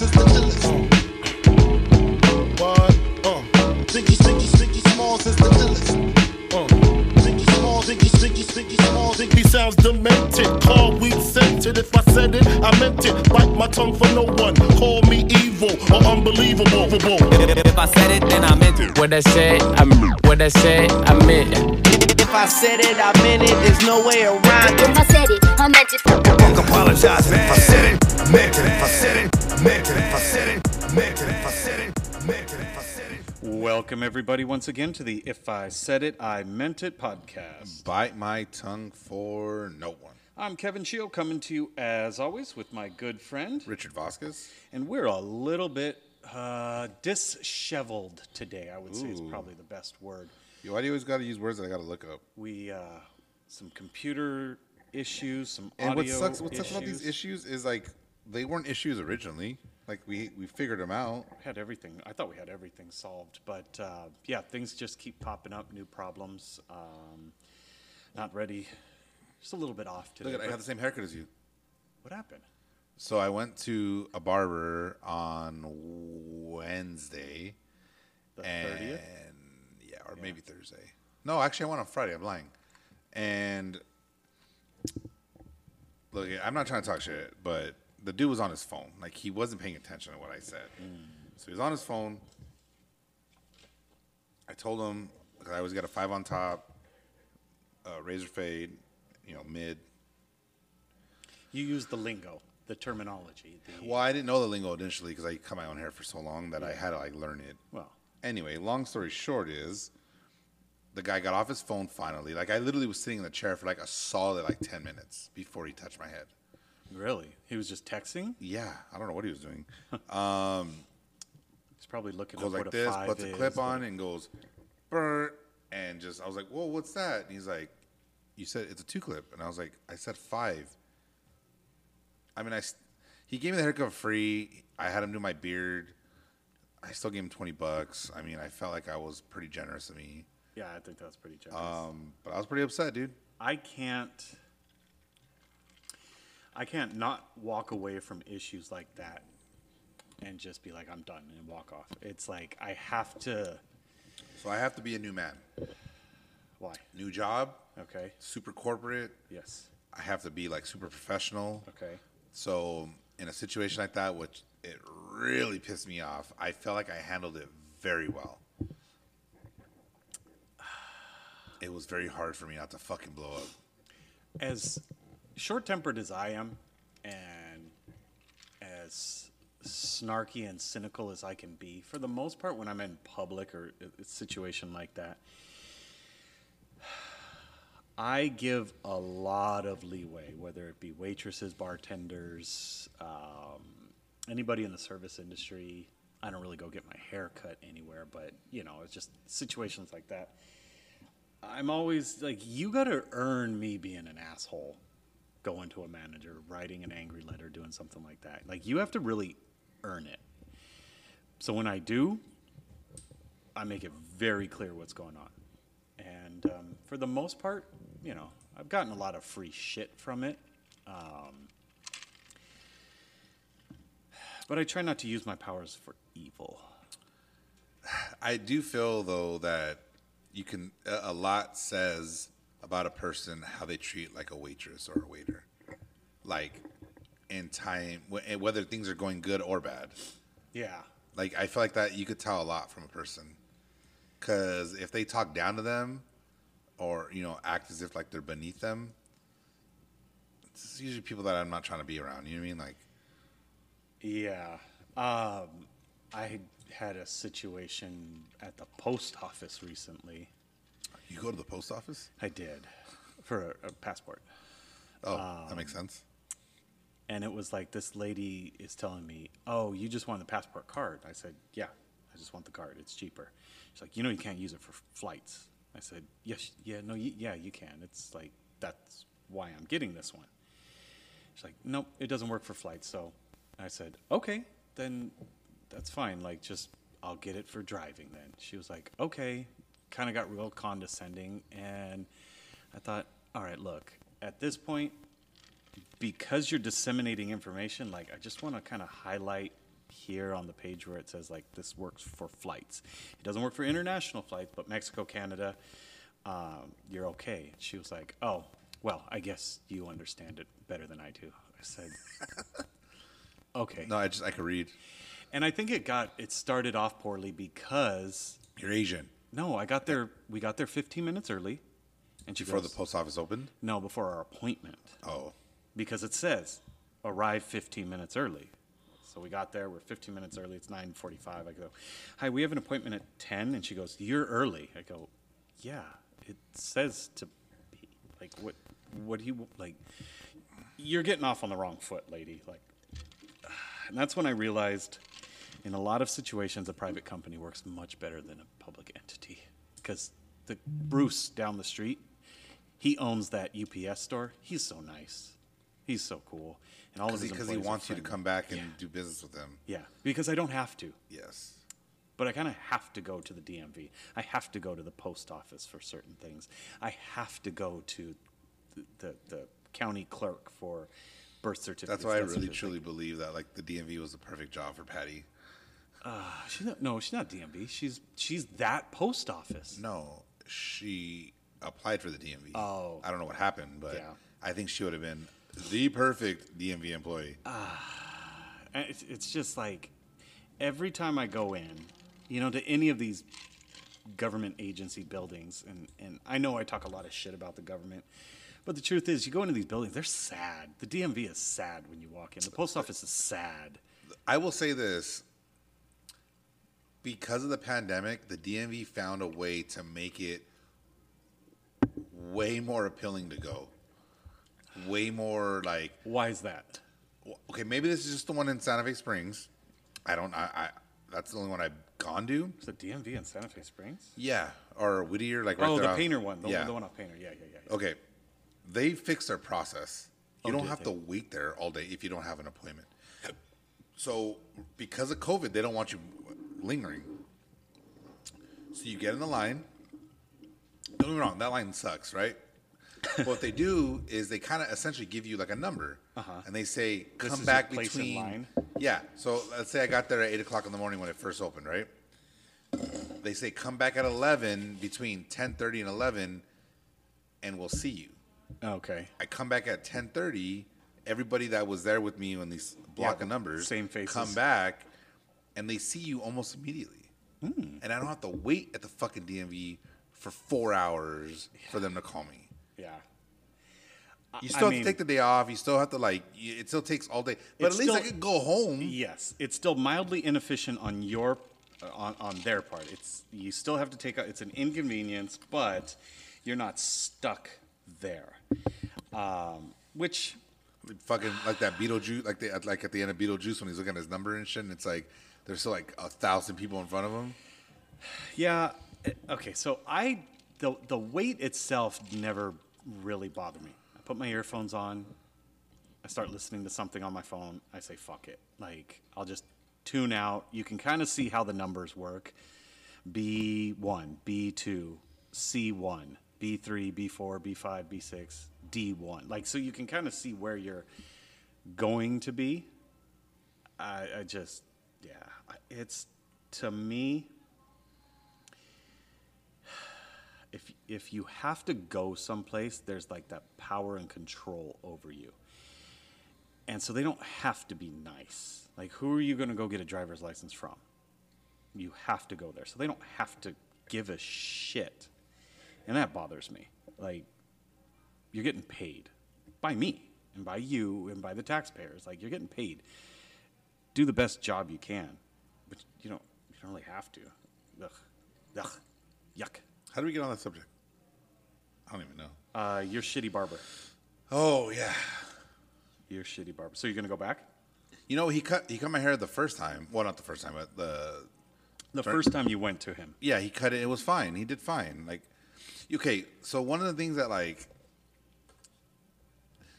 Smalls is the illest. What? Uh. Biggie, Biggie, Biggie Smalls is the illest. Uh. Biggie Smalls, Biggie, Biggie, Biggie Smalls. Biggie sounds demented. Call weed scented. If I said it, I meant it. Bite my tongue for no one. Call me evil or unbelievable. If I said it, then I meant it. What I said, I meant. What I said, I meant it. If I said it, I meant it. There's no way around it. If I said it, I meant it. Won't apologize if I said it. I meant it if I said it. Welcome, everybody, once again to the If I Said It, I Meant It podcast. Bite my tongue for no one. I'm Kevin Shield coming to you, as always, with my good friend. Richard Vasquez. And we're a little bit uh, disheveled today, I would say is Ooh. probably the best word. Yo, why do you always got to use words that I got to look up? We, uh, some computer issues, some And audio what sucks, what sucks issues. about these issues is like they weren't issues originally. Like we we figured them out. had everything. I thought we had everything solved, but uh, yeah, things just keep popping up, new problems. Um, not ready. Just a little bit off today. Look at I have the same haircut as you. what happened? So I went to a barber on Wednesday. The and thirtieth. yeah, or maybe Thursday. No, actually, I went on Friday. I'm lying. And look, I'm not trying to talk shit, but the dude was on his phone. Like he wasn't paying attention to what I said. So he was on his phone. I told him 'cause I always got a five on top, uh, razor fade, you know, mid. You use the lingo, the terminology. The, Well, I didn't know the lingo initially because I cut my own hair for so long that I had to like learn it. well, Anyway, long story short is the guy got off his phone finally. Like I literally was sitting in the chair for like a solid like ten minutes before he touched my head. Really, he was just texting. Yeah, I don't know what he was doing. Um, He's probably looking goes up what like a this, five puts a is, clip on, and goes, "Burr," and just I was like, "Whoa, what's that?" And he's like, "You said it's a two clip," and I was like, "I said five. I mean, I s- he gave me the haircut free. I had him do my beard. I still gave him twenty bucks. I mean, I felt like I was pretty generous of me. Yeah, I think that's pretty generous. Um, but I was pretty upset, dude. I can't. I can't not walk away from issues like that and just be like, I'm done and walk off. It's like I have to. So I have to be a new man, Why? new job, Okay. super corporate. Yes. I have to be like super professional. Okay. So in a situation like that, which it really pissed me off, I felt like I handled it very well. It was very hard for me not to fucking blow up. As short tempered as I am and as snarky and cynical as I can be, for the most part, when I'm in public or a situation like that, I give a lot of leeway, whether it be waitresses, bartenders, um, anybody in the service industry. I don't really go get my hair cut anywhere, but you know, it's just situations like that. I'm always like, you got to earn me being an asshole, going to a manager, writing an angry letter, doing something like that. Like, you have to really earn it. So when I do, I make it very clear what's going on. And um, for the most part, you know, I've gotten a lot of free shit from it. Um, but I try not to use my powers for evil. I do feel though that you can a a lot says about a person how they treat like a waitress or a waiter, like in time whether things are going good or bad. Yeah. Like I feel like that you could tell a lot from a person, because if they talk down to them, or you know act as if like they're beneath them, it's usually people that I'm not trying to be around. You know what I mean? Like Yeah. Um, I had a situation at the post office recently. You go to the post office. I did for a, a passport. Oh, Um, that makes sense. And it was like this lady is telling me, "Oh, you just want the passport card?" I said, "Yeah, I just want the card. It's cheaper." She's like, "You know, you can't use it for flights." I said, "Yes, yeah, no, y- yeah, you can. It's like that's why I'm getting this one." She's like, "Nope, it doesn't work for flights." So I said, "Okay, then that's fine. Like, just I'll get it for driving then." She was like, "Okay." Kind of got real condescending, and I thought, "All right, look, at this point, because you're disseminating information, like I just want to kind of highlight here on the page where it says like this works for flights. It doesn't work for international flights, but Mexico, Canada, um, you're okay. She was like, oh, well, I guess you understand it better than I do. I said, okay. No, I just I could read. And I think it got it started off poorly because You're Asian. No, I got there. We got there 15 minutes early, and she Before goes, the post office opened. no, before our appointment Oh, because it says arrive 15 minutes early. So we got there. We're 15 minutes early. It's 9:45. I go, "Hi, we have an appointment at 10." And she goes, "You're early." I go, "Yeah, it says to be like what? What do you like? You're getting off on the wrong foot, lady." Like, and that's when I realized, in a lot of situations, a private company works much better than a public entity because the Bruce down the street, he owns that UPS store. He's so nice. He's so cool, and all of his because he wants you to come back and Yeah. do business with him. Yeah, because I don't have to, Yes. but I kind of have to go to the DMV. I have to go to the post office for certain things. I have to go to the the, the county clerk for birth certificates. That's why I really truly believe that like the DMV was the perfect job for Patty. Thing. She's not, no, she's not DMV. She's she's that post office. No, she applied for the DMV. Oh. I don't know what happened, but Yeah. I think she would have been the perfect DMV employee. Uh, and It's, it's just like every time I go in, you know, to any of these government agency buildings, and, and I know I talk a lot of shit about the government, but the truth is, you go into these buildings, they're sad. The DMV is sad when you walk in. The post office is sad. I will say this. Because of the pandemic, the DMV found a way to make it way more appealing to go. Way more like Why is that? okay, maybe this is just the one in Santa Fe Springs. I don't I, I that's the only one I've gone to. Is it DMV in Santa Fe Springs? Yeah. Or Whittier, like right oh, the off- Painter one. The, yeah. one the one off Painter. Yeah, yeah, yeah. yeah. Okay. They fixed their process. You Oh, don't have they? to wait there all day if you don't have an appointment. So, because of COVID, they don't want you lingering. So, you get in the line. Don't get me wrong, that line sucks, right? But what they do is they kind of essentially give you like a number, and they say Uh-huh. This come is back your place in between. line? Yeah. So let's say I got there at eight o'clock in the morning when it first opened, right? They say come back at eleven between ten thirty and eleven, and we'll see you. Okay. I come back at ten thirty. Everybody that was there with me on these block Yeah, of numbers, same faces. come back, and they see you almost immediately. Hmm. And I don't have to wait at the fucking DMV for four hours for them to call me. Yeah. You I still have mean- to take the day off. You still have to like. It still takes all day. But at least I still- could go home. Yes, it's still mildly inefficient on your uh, on, on their part. It's you still have to take a, it's an inconvenience, but you're not stuck there. Um, which Fucking like that Beetlejuice, like the like at the end of Beetlejuice when he's looking at his number and shit, and it's like there's like a thousand people in front of him. yeah, eh, okay, so I the the wait itself never really bothered me. I put my earphones on, I start listening to something on my phone, I say fuck it. Like I'll just tune out. You can kind of see how the numbers work. B1, B2, C1, B3, B4, B5, B6, D1. Like, so you can kind of see where you're going to be. I, I just, yeah, it's to me, if, if you have to go someplace, there's like that power and control over you. And so they don't have to be nice. Like, who are you going to go get a driver's license from? You have to go there. So they don't have to give a shit. And that bothers me. Like, you're getting paid by me and by you and by the taxpayers. Like, you're getting paid. Do the best job you can, you don't, really have to. Ugh. Ugh. Yuck. How do we get on that subject? I don't even know. Uh, you're shitty barber. Oh yeah. You're shitty barber. So you're going to go back? You know he cut he cut my hair the first time. Well, not the first time, but the The first time you went to him. yeah he cut it. It was fine. He did fine. Like okay, so one of the things that like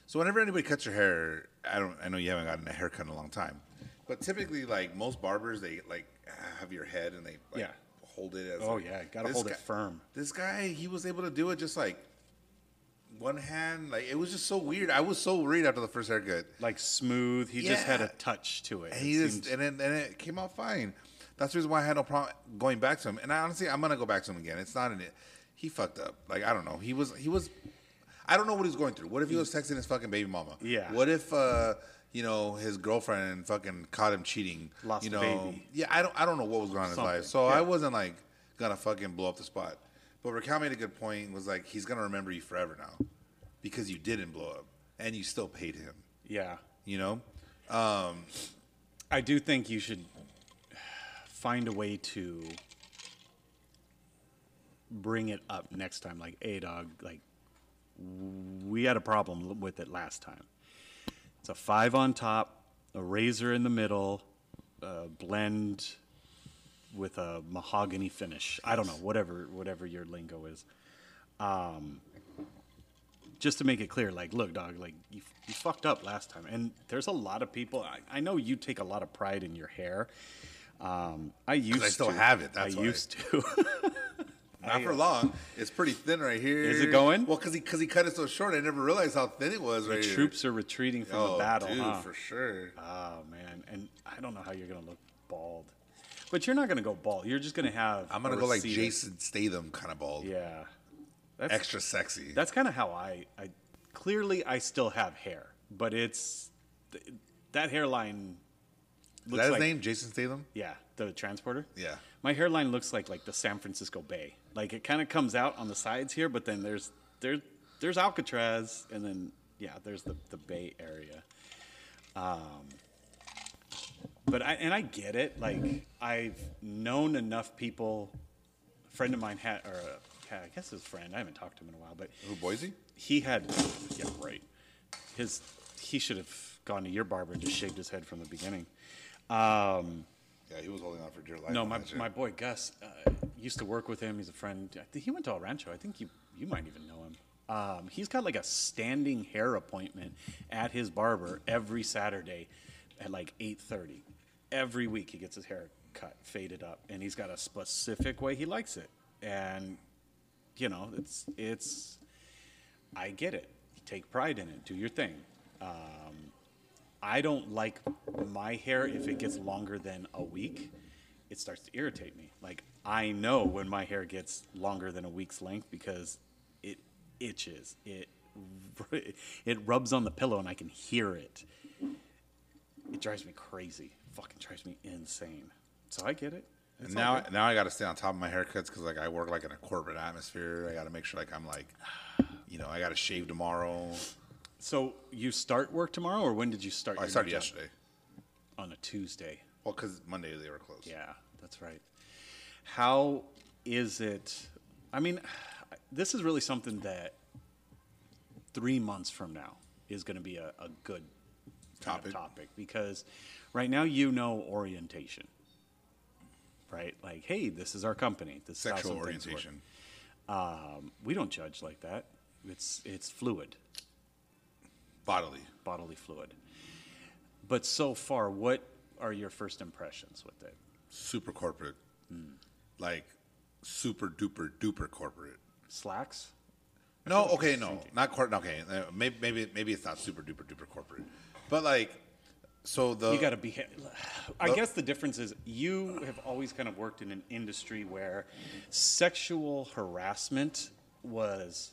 so whenever anybody cuts your hair, I don't I know you haven't gotten a haircut in a long time, but typically like most barbers they like have your head and they like, Yeah. hold it as Oh, like- yeah, gotta hold it firm. This guy he was able to do it just like one hand. Like it was just so weird. I was so worried after the first haircut. Like smooth. He just had a touch to it. And It he just seemed- and then and it came out fine. That's the reason why I had no problem going back to him. And I honestly, I'm gonna go back to him again. It's not in it. He fucked up. Like I don't know. He was he was. I don't know what he was going through. What if he was texting his fucking baby mama? Yeah. What if uh you know his girlfriend fucking caught him cheating? Lost you know. baby. Yeah. I don't I don't know what was going on in his Something. life. So Yeah. I wasn't like gonna fucking blow up the spot. But Raquel made a good point. Was like he's gonna remember you forever now because you didn't blow up and you still paid him. yeah. You know. Um, I do think you should find a way to bring it up next time. Like, hey, dog, like, we had a problem with it last time. It's a five on top, a razor in the middle, a blend with a mahogany finish. I don't know, whatever, whatever your lingo is. Um, just to make it clear, like, look, dog, like you, you fucked up last time, and there's a lot of people. I, I know you take a lot of pride in your hair. Um, I used to I still to. have it, that's I why. used to. Not for long. It's pretty thin right here. Is it going? Well, because he because he cut it so short, I never realized how thin it was. the right here. troops are retreating from oh, the battle, dude, huh? for sure. Oh man, and I don't know how you're gonna look bald, but you're not gonna go bald. You're just gonna have. I'm gonna go like Jason Statham, kind of bald, Yeah, that's extra sexy. That's kind of how I, I. Clearly, I still have hair, but it's that hairline. Is that his like, name, Jason Statham? Yeah, the transporter. Yeah. My hairline looks like like the San Francisco Bay. Like it kind of comes out on the sides here, but then there's there's there's Alcatraz, and then yeah, there's the the Bay Area. Um, but I and I get it. Like I've known enough people. A friend of mine had, or uh, yeah, I guess his friend. I haven't talked to him in a while, but Who, Boise? he had yeah right his he should have gone to your barber and just shaved his head from the beginning um, Yeah, he was holding on for dear life. no on my, that shit. my boy gus uh, used to work with him he's a friend I think he went to el rancho i think you you might even know him um, he's got like a standing hair appointment at his barber every saturday at like 8.30 every week he gets his hair cut faded up and he's got a specific way he likes it and you know it's it's I get it. Take pride in it. Do your thing. Um, I don't like my hair if it gets longer than a week. It starts to irritate me. Like I know when my hair gets longer than a week's length because it itches. It it rubs on the pillow and I can hear it. It drives me crazy. Fucking drives me insane. So I get it. And It's now, now I got to stay on top of my haircuts because like I work like in a corporate atmosphere. I got to make sure like I'm like, you know, I got to shave tomorrow. So you start work tomorrow, or when did you start? Oh, I your new started job? yesterday. on a Tuesday. Well, because Monday they were closed. Yeah, that's right. How is it? I mean, this is really something that three months from now is going to be a, a good kind of Topic. topic because right now you know orientation, right? Like, hey, this is our company. This is how Sexual things work. orientation. Um, we don't judge like that. It's it's fluid. Bodily. bodily fluid. But so far, what are your first impressions with it? Super corporate. Like super duper duper corporate. Slacks? No, okay, no, not corporate. Okay, uh, maybe maybe maybe it's not super duper duper corporate, but like, so the You got to be. I guess the difference is you have always kind of worked in an industry where sexual harassment was,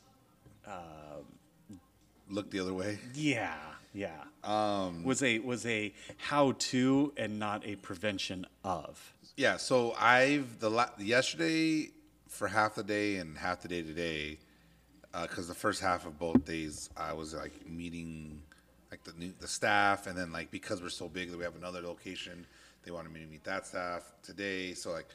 look the other way. yeah, yeah, um, was a was a how to and not a prevention of. Yeah, so I've the la- yesterday for half the day and half the day today, because the first half of both days I was like meeting like the new, the staff, and then like because we're so big that we have another location, they wanted me to meet that staff today. So like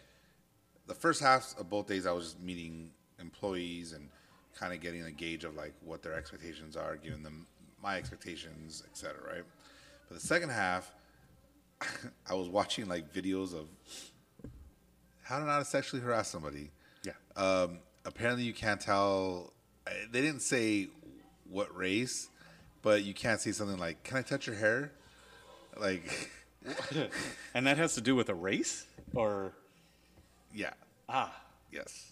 the first half of both days I was just meeting employees and kind of getting a gauge of like what their expectations are, giving them my expectations, et cetera, right? But the second half, I was watching like videos of how to not sexually harass somebody. Yeah. Um, apparently, you can't tell. uh, They didn't say what race, but you can't say something like, "Can I touch your hair?" Like, And that has to do with a race, or yeah, ah, yes.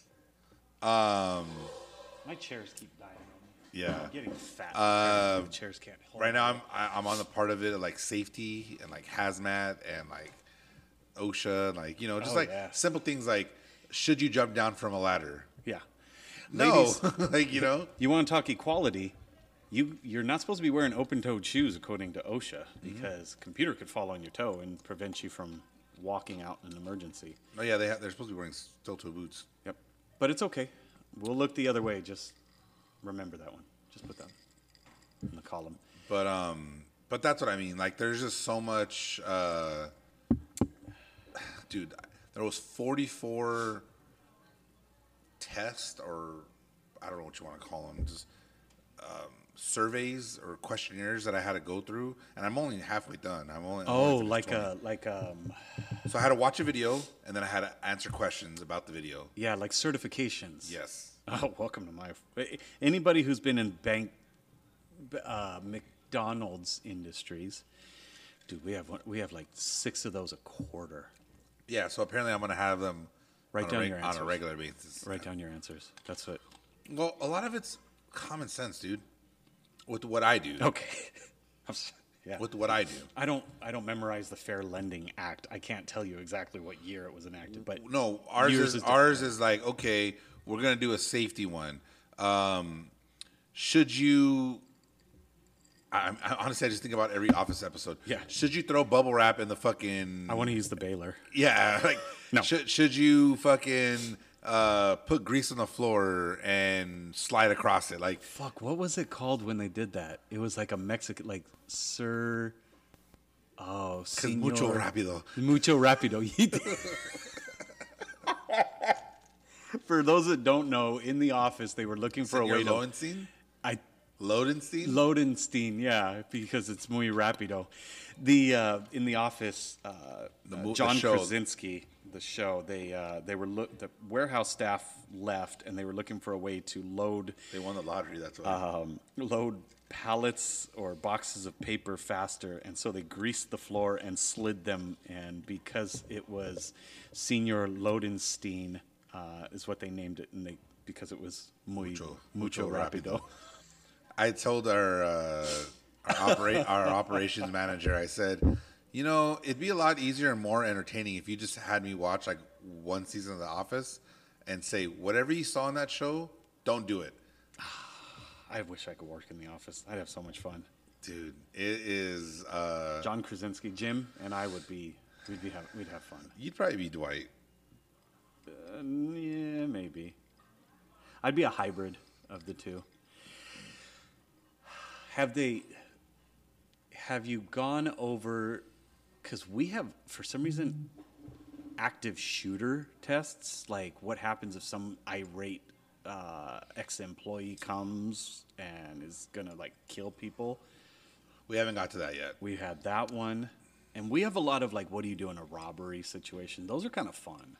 My chairs keep dying on me. Yeah. I'm getting fat. Uh, the chairs can't hold. Right now, I'm I, I'm on the part of it like safety and like hazmat and like OSHA, like you know, just Oh, like yeah. simple things like should you jump down from a ladder? Yeah. No, Ladies, like you know, you want to talk equality? You you're not supposed to be wearing open-toed shoes according to OSHA Mm-hmm. because computer could fall on your toe and prevent you from walking out in an emergency. oh yeah, they have, they're supposed to be wearing steel-toe boots. Yep. But it's okay. We'll look the other way. Just remember that one. Just put that in the column. But um, but that's what I mean. Like, there's just so much. Uh, dude, there was 44 tests, or I don't know what you want to call them, just um, surveys or questionnaires that I had to go through, and I'm only halfway done. I'm only. I'm Oh, only like a like um So I had to watch a video, and then I had to answer questions about the video. yeah, like certifications. Yes. Oh, welcome to my. Anybody who's been in bank, uh, McDonald's industries, dude, we have one, we have like six of those a quarter. Yeah. So apparently, I'm gonna have them Write down reg- your answers. on a regular basis. Write down your answers. That's what. Well, a lot of it's common sense, dude. With what I do. Okay. I'm s- yeah. With what I do. I don't I don't memorize the Fair Lending Act. I can't tell you exactly what year it was enacted, but No, ours Yours is, is ours is like okay, we're gonna do a safety one. Um, should you? I, I honestly, I just think about every Office episode. Yeah. Should you throw bubble wrap in the fucking? I want to use the baler. Yeah, like No. Should should you fucking uh, put grease on the floor and slide across it? Like Fuck, what was it called when they did that? It was like a Mexican, like Sir. Oh, cause mucho rápido. Mucho rapido. for those that don't know, in the office they were looking for a Senor way to. Lowenstein, I Loadenstein. Loadenstein, yeah, because it's muy rapido. The uh, in the office, uh, The uh, the John show. Krasinski, the show. They uh, they were look the warehouse staff left, and they were looking for a way to load they won the lottery. That's why. um, load pallets or boxes of paper faster, and so they greased the floor and slid them. And because it was Senior Loadenstein, uh, is what they named it, and they because it was muy Mucho- mucho, mucho rapido. rapido. I told our uh, our, operate, our operations manager, I said, you know, it'd be a lot easier and more entertaining if you just had me watch like one season of The Office and say whatever you saw in that show, don't do it, I wish I could work in the office. I'd have so much fun. dude. It is. Uh, John Krasinski, Jim, and I would be we'd be have, we'd have fun. you'd probably be Dwight. Uh, yeah, maybe. I'd be a hybrid of the two. Have they? Have you gone over? Because we have, for some reason, active shooter tests. Like, what happens if some irate uh, ex-employee comes and is gonna like kill people? We haven't got to that yet. We had that one, and we have a lot of like, what do you do in a robbery situation? Those are kind of fun.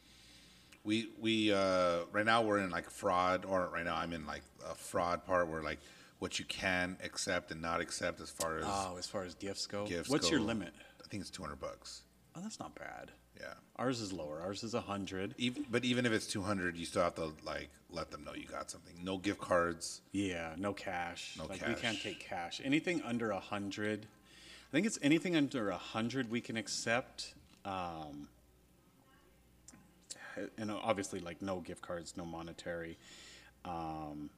We we uh, right now we're in like fraud, or right now I'm in like a fraud part where like what you can accept and not accept as far as Oh, as far as gifts go, gifts. what's your limit? I think it's two hundred bucks. Oh, that's not bad. Yeah. Ours is lower. Ours is a hundred. Even, but even if it's 200 you still have to like let them know you got something no gift cards Yeah, no cash. No like we can't take cash. Anything under a hundred, I think it's anything under a hundred we can accept. Um, and obviously, like no gift cards, no monetary. Um,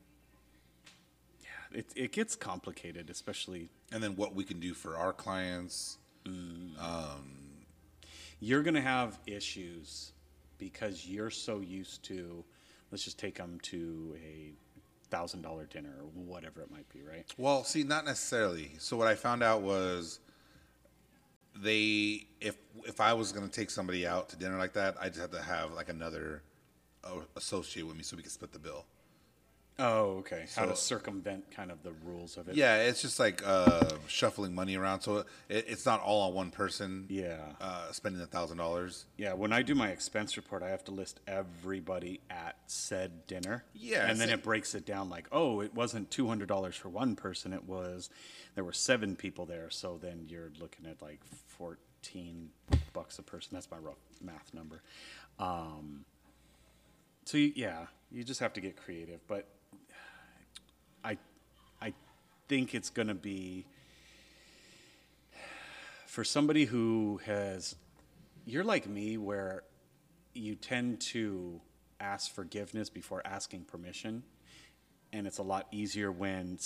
yeah, it it gets complicated, especially and then what we can do for our clients Um, you're going to have issues because you're so used to let's just take them to a thousand dollar dinner or whatever it might be right? Well see not necessarily. So what i found out was they if if i was going to take somebody out to dinner like that i just had to have like another associate with me so we could split the bill oh okay. How to circumvent kind of the rules of it. Yeah it's just like uh shuffling money around so it, it's not all on one person yeah. uh spending a thousand dollars. Yeah when i do my expense report i have to list everybody at said dinner. Yeah, and then sa- it breaks it down like oh it wasn't $200 for one person it was there were seven people there so then you're looking at like 14 bucks a person. That's my rough math number. Um, so you, yeah you just have to get creative but i I think it's going to be for somebody who has you're like me where you tend to ask forgiveness before asking permission and it's a lot easier when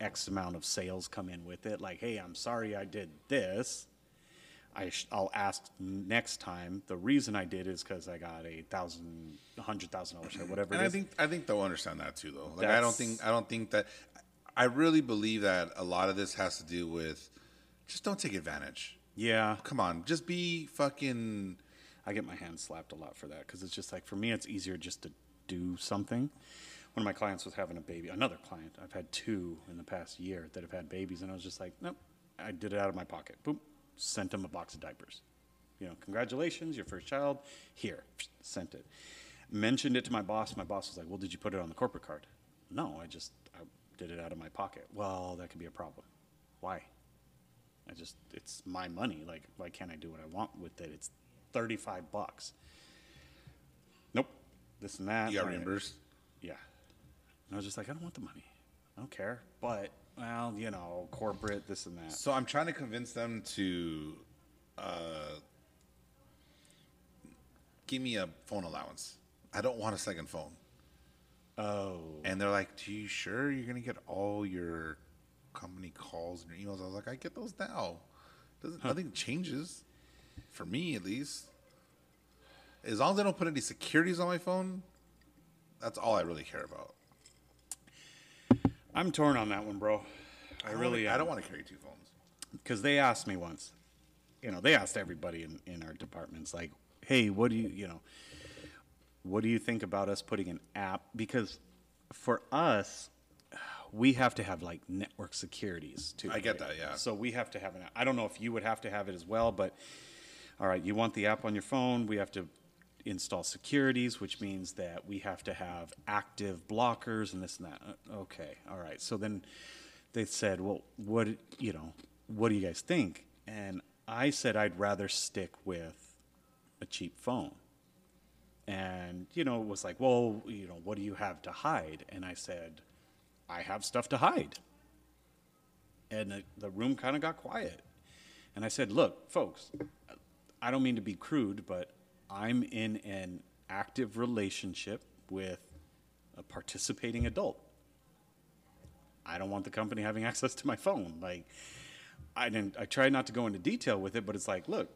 X amount of sales come in with it like hey i'm sorry i did this I sh- I'll ask next time. The reason I did is because I got a thousand, a hundred thousand dollars, whatever. And it I think I think they'll understand that too, though. Like I don't think I don't think that. I really believe that a lot of this has to do with just don't take advantage. yeah, Come on, just be fucking. I get my hand slapped a lot for that because it's just like for me, it's easier just to do something. One of my clients was having a baby. Another client, I've had two in the past year that have had babies, and I was just like, nope, I did it out of my pocket. Boom, sent him a box of diapers. You know, congratulations, your first child. Here, sent it. Mentioned it to my boss. My boss was like, well, did you put it on the corporate card? No, I just I did it out of my pocket. Well, that could be a problem. Why? I just it's my money. Like why can't I do what I want with it? It's thirty five bucks. Nope. This and that. You got reimbursed. Yeah. And I was just like, I don't want the money. I don't care. But well, you know, corporate, this and that. So I'm trying to convince them to uh, give me a phone allowance. I don't want a second phone. Oh. And they're like, "Do you sure you're gonna get all your company calls and your emails?" I was like, "I get those now. Doesn't nothing changes for me at least. As long as I don't put any securities on my phone, that's all I really care about. I'm torn on that one, bro. I, don't really wanna- I don't want to carry two phones. because they asked me once. You know, they asked everybody in, in our departments, like, hey, what do you, you know, what do you think about us putting an app? Because for us, we have to have like network securities too. I get right? that, yeah. So we have to have an app. I don't know if you would have to have it as well, but all right, you want the app on your phone. We have to install securities, which means that we have to have active blockers and this and that. Uh, Okay, all right. So then they said, well, what, you know, what do you guys think? And I said I'd rather stick with a cheap phone. And, you know, it was like, well, you know, what do you have to hide? And I said, I have stuff to hide. And the, the room kind of got quiet. And I said, look, folks, I don't mean to be crude, but I'm in an active relationship with a participating adult. I don't want the company having access to my phone. Like, I didn't. I tried not to go into detail with it, but it's like, look,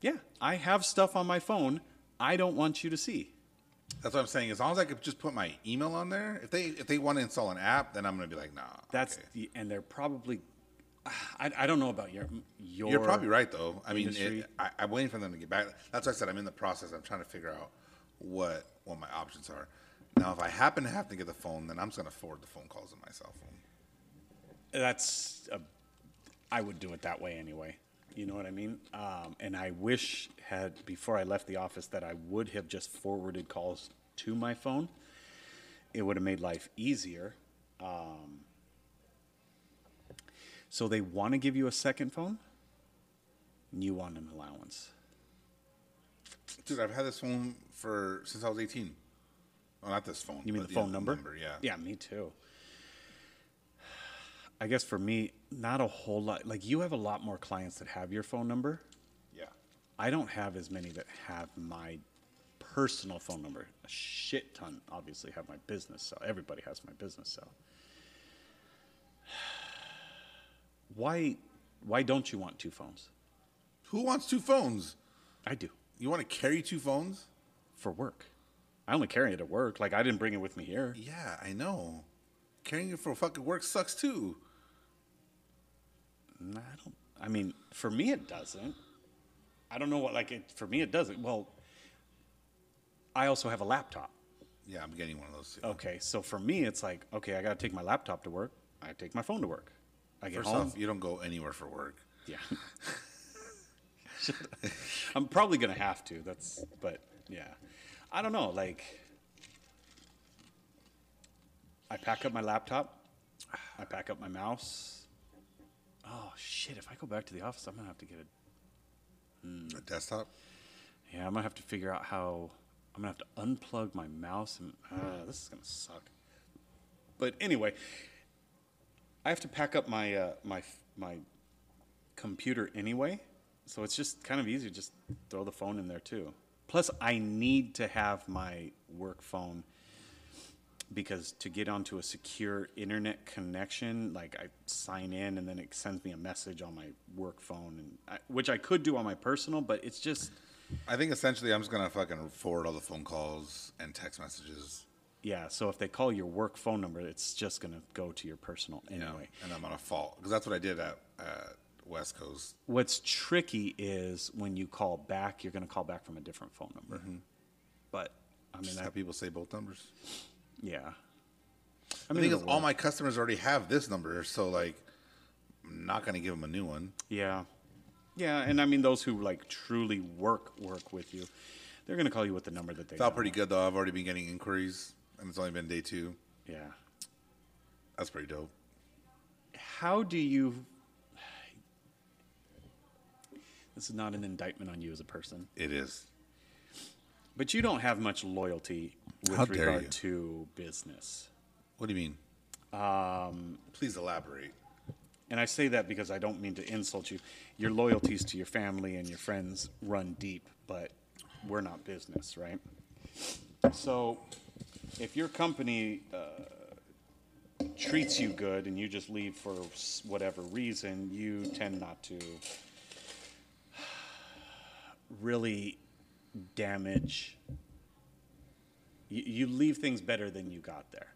yeah, I have stuff on my phone. I don't want you to see. That's what I'm saying. As long as I could just put my email on there, if they if they want to install an app, then I'm gonna be like, nah. That's okay. the, and they're probably. I, I don't know about your your. You're probably right though. I mean, it, I, I'm waiting for them to get back. That's why I said I'm in the process. I'm trying to figure out what what my options are. Now, if I happen to have to get the phone, then I'm just gonna forward the phone calls on my cell phone. That's a, I would do it that way anyway. You know what I mean? Um, and I wish had before I left the office that I would have just forwarded calls to my phone. It would have made life easier. Um, so they want to give you a second phone. and You want an allowance. Dude, I've had this phone for since I was 18. Well, not this phone. You mean but the phone number? Yeah. Yeah, me too. I guess for me, not a whole lot. Like you have a lot more clients that have your phone number. Yeah. I don't have as many that have my personal phone number. A shit ton, obviously, have my business cell. Everybody has my business cell. Why, why don't you want two phones? Who wants two phones? I do You want to carry two phones? for work. I only carry it at work. Like I didn't bring it with me here. Yeah, I know. Carrying it for fucking work sucks too. I don't. I mean, for me, it doesn't. I don't know what. Like it for me, it doesn't. Well, I also have a laptop. Yeah, I'm getting one of those too. Okay, so for me, it's like, okay, I got to take my laptop to work. I take my phone to work. I get First home. off, you don't go anywhere for work. yeah. I'm probably gonna have to. That's, but yeah, I don't know. Like, I pack up my laptop. I pack up my mouse. Oh shit! If I go back to the office, I'm gonna have to get a A desktop. Yeah, I'm gonna have to figure out how I'm gonna have to unplug my mouse and uh, this is gonna suck. But anyway, I have to pack up my uh, my my computer anyway, so it's just kind of easy to just throw the phone in there too. Plus, I need to have my work phone because to get onto a secure internet connection, like I sign in and then it sends me a message on my work phone, and I, which I could do on my personal, but it's just I think essentially I'm just gonna fucking forward all the phone calls and text messages. Yeah. So if they call your work phone number, it's just gonna go to your personal know, anyway. and I'm gonna fault because that's what I did at, at West Coast. What's tricky is when you call back, you're going to call back from a different phone number. Mm-hmm. But I mean, Just that, have people say both numbers. yeah. I The mean, thing is, all my customers already have this number, so like, I'm not gonna give them a new one. yeah, yeah, and I mean those who like truly work work with you, they're going to call you with the number that they. Felt know. pretty good though. I've already been getting inquiries, and it's only been day two. Yeah. That's pretty dope. How do you? This is not an indictment on you as a person, It is. but you don't have much loyalty with How regard to business. What do you mean? Um, Please elaborate. And I say that because I don't mean to insult you. Your loyalties to your family and your friends run deep, but we're not business, right? So if your company uh, treats you good and you just leave for whatever reason, you tend not to really damage. You, you leave things better than you got there.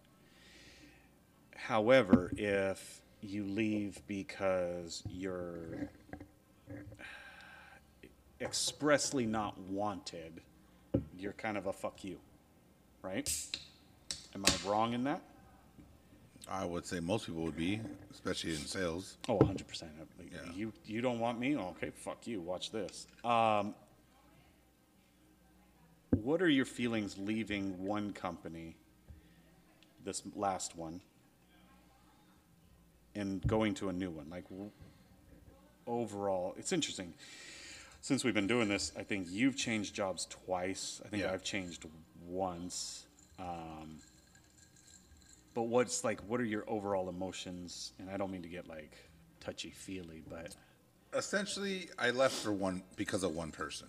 However, if you leave because you're expressly not wanted, you're kind of a fuck you, right? Am I wrong in that? I would say most people would be, especially in sales. Oh, 100%. Yeah. You, you don't want me? Okay, fuck you. Watch this. Um, what are your feelings leaving one company, this last one, and going to a new one? Like, overall, it's interesting. Since we've been doing this, I think you've changed jobs twice. I think Yeah. I've changed once. Um, but what's like, what are your overall emotions? And I don't mean to get like touchy feely, but Essentially, I left for one because of one person.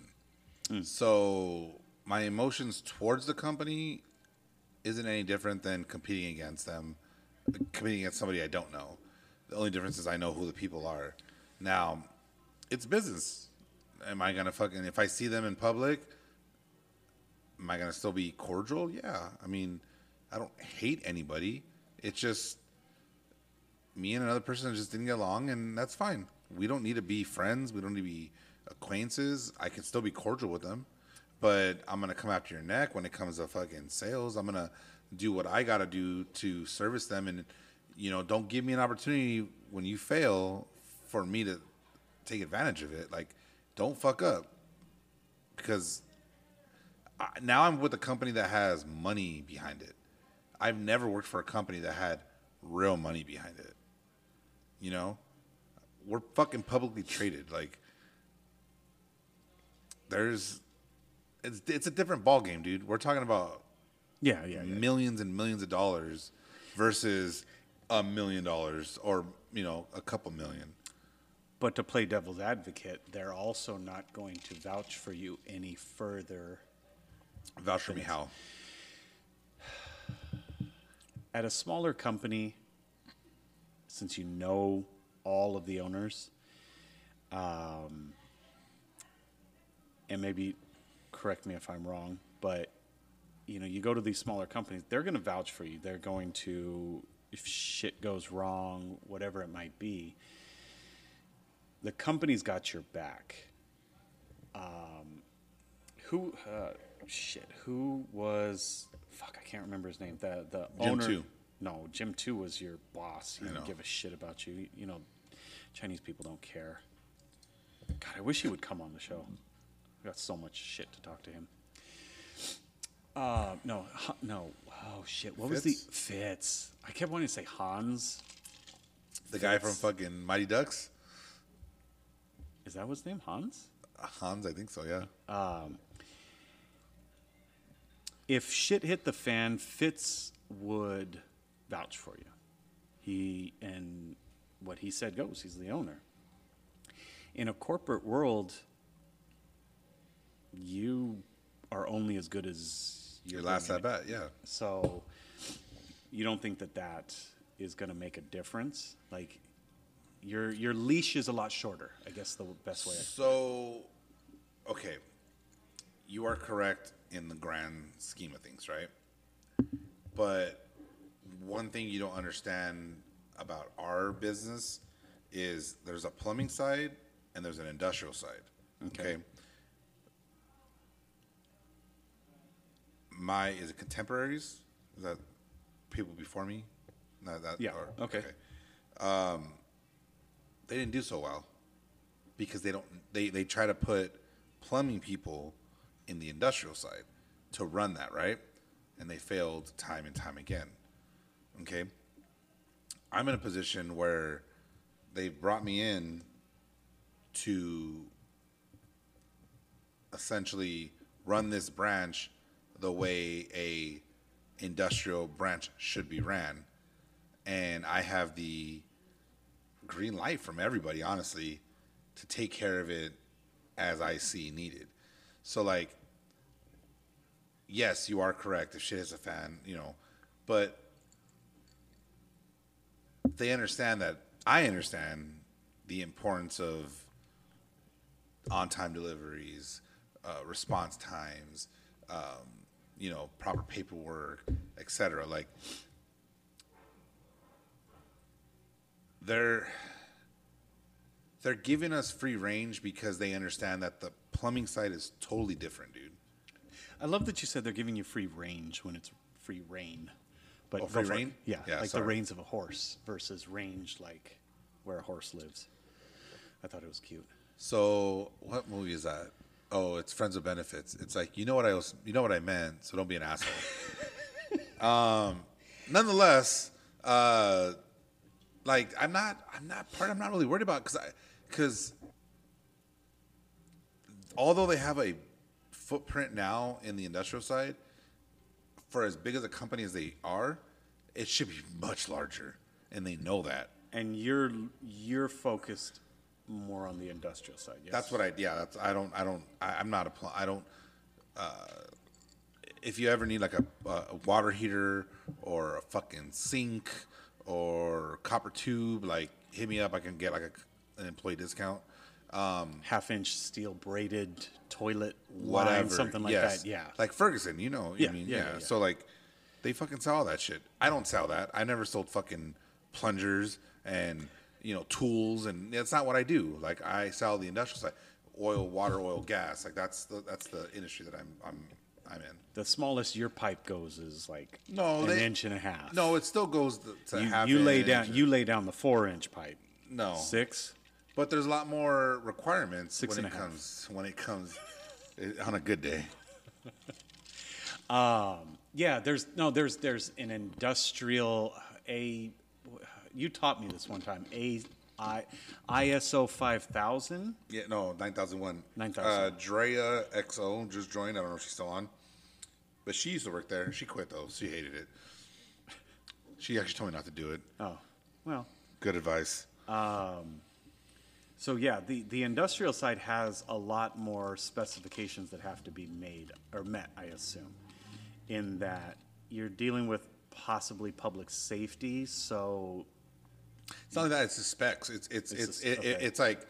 So my emotions towards the company isn't any different than competing against them, competing against somebody I don't know. The only difference is I know who the people are. Now, it's business. Am I gonna fucking if I see them in public? Am I gonna still be cordial? Yeah. I mean, I don't hate anybody. It's just me and another person just didn't get along, and that's fine. We don't need to be friends. We don't need to be acquaintances. I can still be cordial with them, but I'm gonna come after your neck when it comes to fucking sales. I'm gonna do what I gotta do to service them, and you know, don't give me an opportunity when you fail for me to take advantage of it. Like, don't fuck up because now I'm with a company that has money behind it. I've never worked for a company that had real money behind it. You know, we're fucking publicly traded. Like, there's, it's it's a different ball game, dude. We're talking about yeah, yeah, yeah. millions and millions of dollars versus a million dollars or you know a couple million. But to play devil's advocate, they're also not going to vouch for you any further. Vouch for me, how? At a smaller company, since you know all of the owners, um, and maybe correct me if I'm wrong, but you know, you go to these smaller companies, they're going to vouch for you. They're going to, if shit goes wrong, whatever it might be, the company's got your back. Um, who, uh, shit, who was, fuck, I can't remember his name. The the Jim owner. Two. No, Jim Two was your boss. He didn't give a shit about you. You know, Chinese people don't care. God, I wish he would come on the show. I got so much shit to talk to him. Uh, no, no. Oh shit, what was the Fitz? Fitz? I kept wanting to say Hans. The guy from Fitz. fucking Mighty Ducks, Is that his name? Hans? Hans, I think so. Yeah. If shit hit the fan, Fitz would vouch for you. He and what he said goes. He's the owner. In a corporate world, you are only as good as Your last at bat, yeah. So you don't think that that is going to make a difference? Like your your leash is a lot shorter. I guess the best way. So, okay, you are correct in the grand scheme of things, right? But one thing you don't understand about our business is there's a plumbing side and there's an industrial side. Okay. My is it contemporaries? Is that people before me? No, that Yeah, or- okay. Um, they didn't do so well because they don't they they try to put plumbing people in the industrial side to run that right? And they failed time and time again okay? I'm in a position where they brought me in to essentially run this branch the way a industrial branch should be ran. And i have the green light from everybody, honestly, to take care of it as I see needed. So, like, yes, you are correct. If shit is a fan, you know, but they understand that I understand the importance of on-time deliveries, uh, response times, um, you know, proper paperwork, etc. Like, they're they're giving us free range because they understand that the plumbing side is totally different, dude. I love that you said they're giving you free range when it's free reign. But Oh, go free for it. reign? Yeah, Yeah, like sorry. the reins of a horse versus range like where a horse lives. I thought it was cute. So, what movie is that? Oh, it's Friends with Benefits. It's like you know what I was, you know what I meant. So don't be an asshole. um, nonetheless, uh, like I'm not, I'm not part. I'm not really worried about because I, because although they have a footprint now in the industrial side, for as big as a company as they are, it should be much larger, and they know that. And you're you're focused more on the industrial side. Yes? That's what I yeah. That's I don't I don't I, I'm not a pl- I don't. Uh, if you ever need like a, a water heater or a fucking sink or copper tube, like hit me up. I can get like a, an employee discount. Um, half inch steel braided toilet whatever, line, something like yes. that. Yeah. like Ferguson, you know. Yeah, I mean, yeah, yeah, yeah. So like, they fucking sell all that shit. I don't sell that. I never sold fucking plungers and you know tools, and that's not what I do. Like I sell the industrial side, oil, water, oil, gas. Like that's the that's the industry that I'm I'm I'm in. the smallest your pipe goes is like No, an they- inch and a half. No, it still goes to, you, half you lay inch. down you lay down the four inch pipe. No. Six. But there's a lot more requirements Six when and it a half. comes when it comes eh, on a good day. Um, yeah, there's no there's there's an industrial uh, a you taught me this one time. A I ISO five thousand. Yeah, no, 9001. 9000. Uh, Drea XO just joined. I don't know if she's still on. But she used to work there. She quit, though. She hated it. She actually told me not to do it. Oh, well. Good advice. Um, So yeah, the, the industrial side has a lot more specifications that have to be made or met, I assume, in that you're dealing with possibly public safety. So It's not like that. It's the specs. It's it's It's it's the- it, it, okay. it's like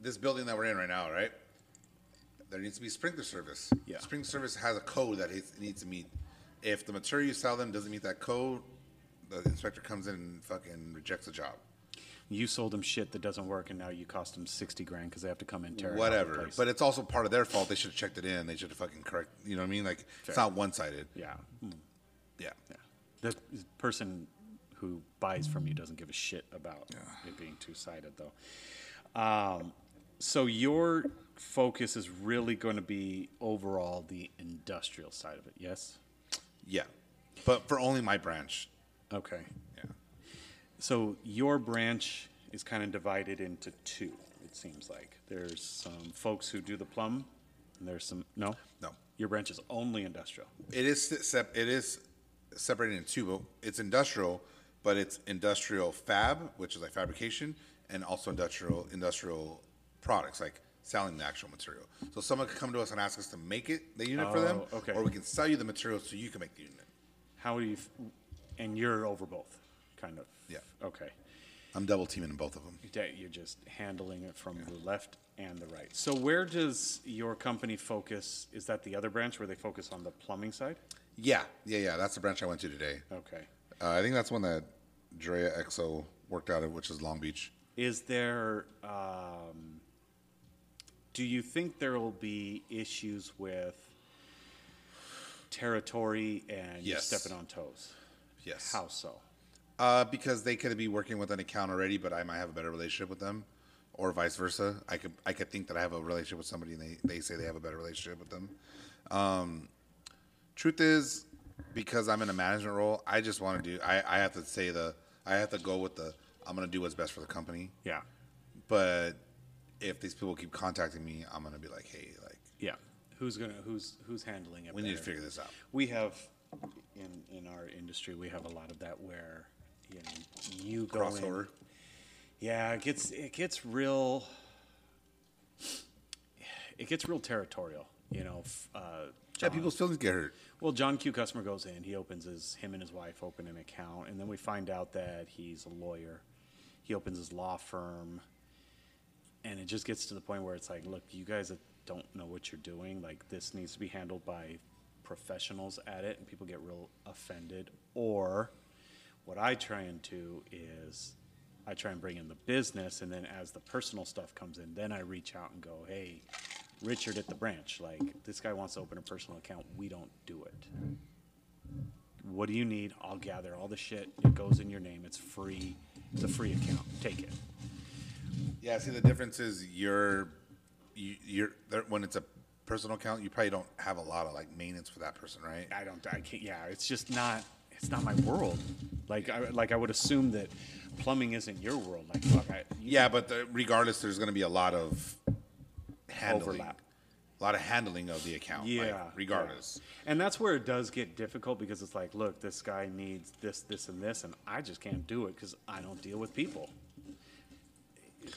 this building that we're in right now, right? There needs to be sprinkler service. Yeah. Sprinkler service has a code that it needs to meet. If the material you sell them doesn't meet that code, the inspector comes in and fucking rejects the job. You sold them shit that doesn't work, and now you cost them sixty grand because they have to come in and tear it out of the whatever. place. But it's also part of their fault. They should have checked it in. They should have fucking correct. You know what I mean? Like it's not one sided. yeah. Yeah. yeah. The person who buys from you doesn't give a shit about it being two sided, though. Um, so your focus is really going to be overall the industrial side of it. Yes. Yeah. But for only my branch. Okay. Yeah. So your branch is kind of divided into two. It seems like there's some folks who do the plum, and there's some no. No. Your branch is only industrial. It is sep- it is separated in two, but it's industrial, but it's industrial fab, which is like fabrication, and also industrial industrial products like selling the actual material. So someone could come to us and ask us to make it the unit for them, Oh, okay. or we can sell you the material so you can make the unit. How do you, f- and you're over both, kind of? Yeah. Okay. I'm double teaming in both of them. That You're just handling it from the left and the right. So where does your company focus? Is that the other branch where they focus on the plumbing side? Yeah, yeah, yeah. That's the branch I went to today. Okay. Uh, I think that's one that Drea EXO worked out of, which is Long Beach. Is there, um, do you think there will be issues with territory and you Yes. stepping on toes? Yes. How so? Uh, because they could be working with an account already, but I might have a better relationship with them, or vice versa. I could I could think that I have a relationship with somebody, and they, they say they have a better relationship with them. Um, truth is, because I'm in a management role, I just want to do. I, I have to say the I have to go with the I'm gonna do what's best for the company. Yeah. But if these people keep contacting me, I'm gonna be like, hey, like Yeah. Who's gonna, who's, who's handling it we need to figure this out. We have, in, in our industry, we have a lot of that where, you know, you go in. Yeah, it gets it gets real. It gets real territorial, you know. Uh, Yeah, people's feelings get hurt. well, John Q customer goes in. He opens his him and his wife open an account, and then we find out that he's a lawyer. He opens his law firm, and it just gets to the point where it's like, look, you guys don't know what you're doing. Like this needs to be handled by professionals at it, and people get real offended. Or what I try and do is I try and bring in the business, and then as the personal stuff comes in, then I reach out and go, hey, Richard at the branch, like this guy wants to open a personal account. We don't do it. What do you need? I'll gather all the shit. It goes in your name. It's free. It's a free account. Take it. Yeah, see the difference is you're you, you're there, when it's a personal account, you probably don't have a lot of like maintenance for that person, right? I don't. I can't. Yeah, it's just not. It's not my world. Like I like I would assume that plumbing isn't your world. Like fuck. I, Yeah, but the, regardless, there's going to be a lot of handling, Overlap. a lot of handling of the account. like, Yeah. regardless. yeah. And that's where it does get difficult because it's like, look, this guy needs this, this, and this, and I just can't do it because I don't deal with people.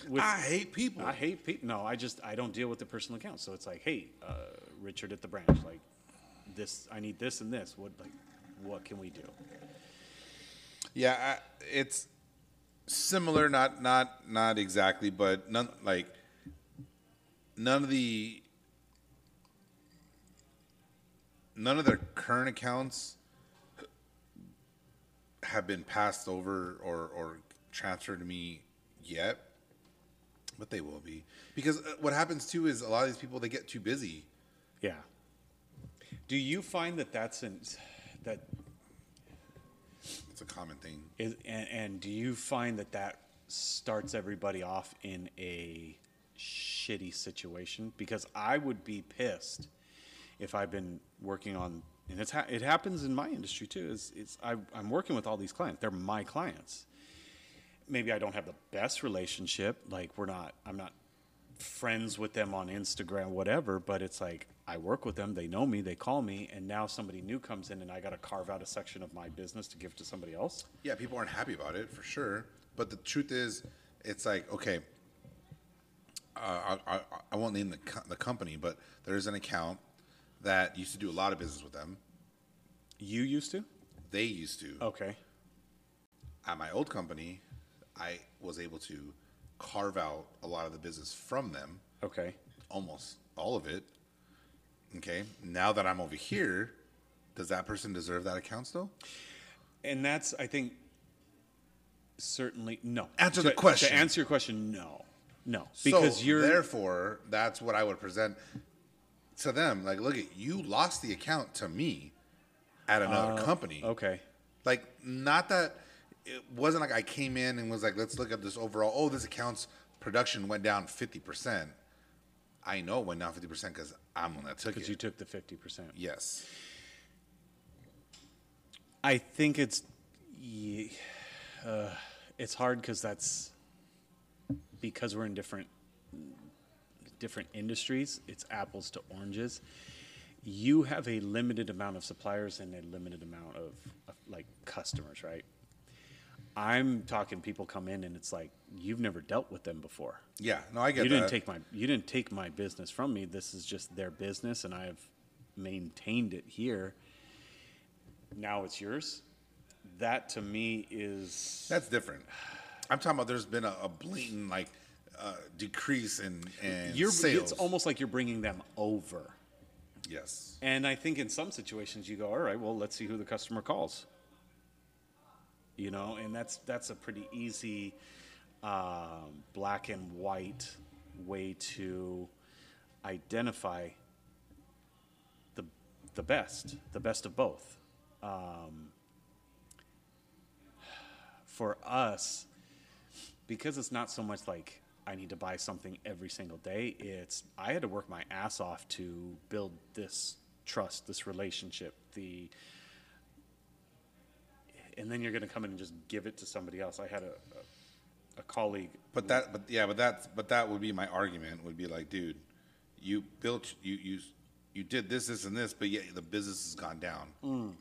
With- I hate people. I hate people. No, I just I don't deal with the personal account. So it's like, hey, uh, Richard at the branch, like this. I need this and this. What like, what can we do? Yeah, I, it's similar, not not not exactly, but none like none of the none of their current accounts have been passed over or or transferred to me yet, but they will be because uh, what happens too is a lot of these people they get too busy. Yeah. Do you find that that's an that It's a common thing. is and, and do you find that that starts everybody off in a shitty situation? Because I would be pissed if I've been working on and it's ha- it happens in my industry too. Is it's I, I'm working with all these clients. They're my clients. Maybe I don't have the best relationship. Like we're not. I'm not friends with them on Instagram, whatever. But it's like I work with them. They know me. They call me, and now somebody new comes in, and I got to carve out a section of my business to give to somebody else. Yeah, people aren't happy about it for sure. But the truth is, it's like okay, uh, I, I, I won't name the co- the company, but there's an account that used to do a lot of business with them. You used to? They used to Okay. at my old company. I was able to carve out a lot of the business from them, Okay. almost all of it. Okay, now that I'm over here, does that person deserve that account still? And that's, I think, certainly no. Answer To- the question. To answer your question, no, no, because so, you're therefore that's what I would present to them. Like, look at you lost the account to me at another company. Uh, okay. Like, not that it wasn't like I came in and was like, let's look at this overall. Oh, this account's production went down fifty percent. I know it went down fifty percent because I'm on that took Because you took the fifty percent. yes. I think it's, ye- uh, it's hard because that's because we're in different different industries. It's apples to oranges. You have a limited amount of suppliers and a limited amount of, of like customers, right? I'm talking people come in and it's like you've never dealt with them before. Yeah, no, I get you that. didn't take my you didn't take my business from me. This is just their business, and I've maintained it here. Now it's yours. That to me is That's different. I'm talking about there's been a, a blatant like uh, decrease in in you're. sales. It's almost like you're bringing them over. yes. And I think in some situations you go, all right, well, let's see who the customer calls. You know, and that's that's a pretty easy um, black and white way to identify the the best, the best of both. Um, for us, because it's not so much like I need to buy something every single day, it's I had to work my ass off to build this trust, this relationship, the and then you're going to come in and just give it to somebody else. I had a a, a colleague But that, but yeah, but that's, but that would be my argument. Would be like, dude, you built, you you you did this, this, and this, but yet the business has gone down. Mm.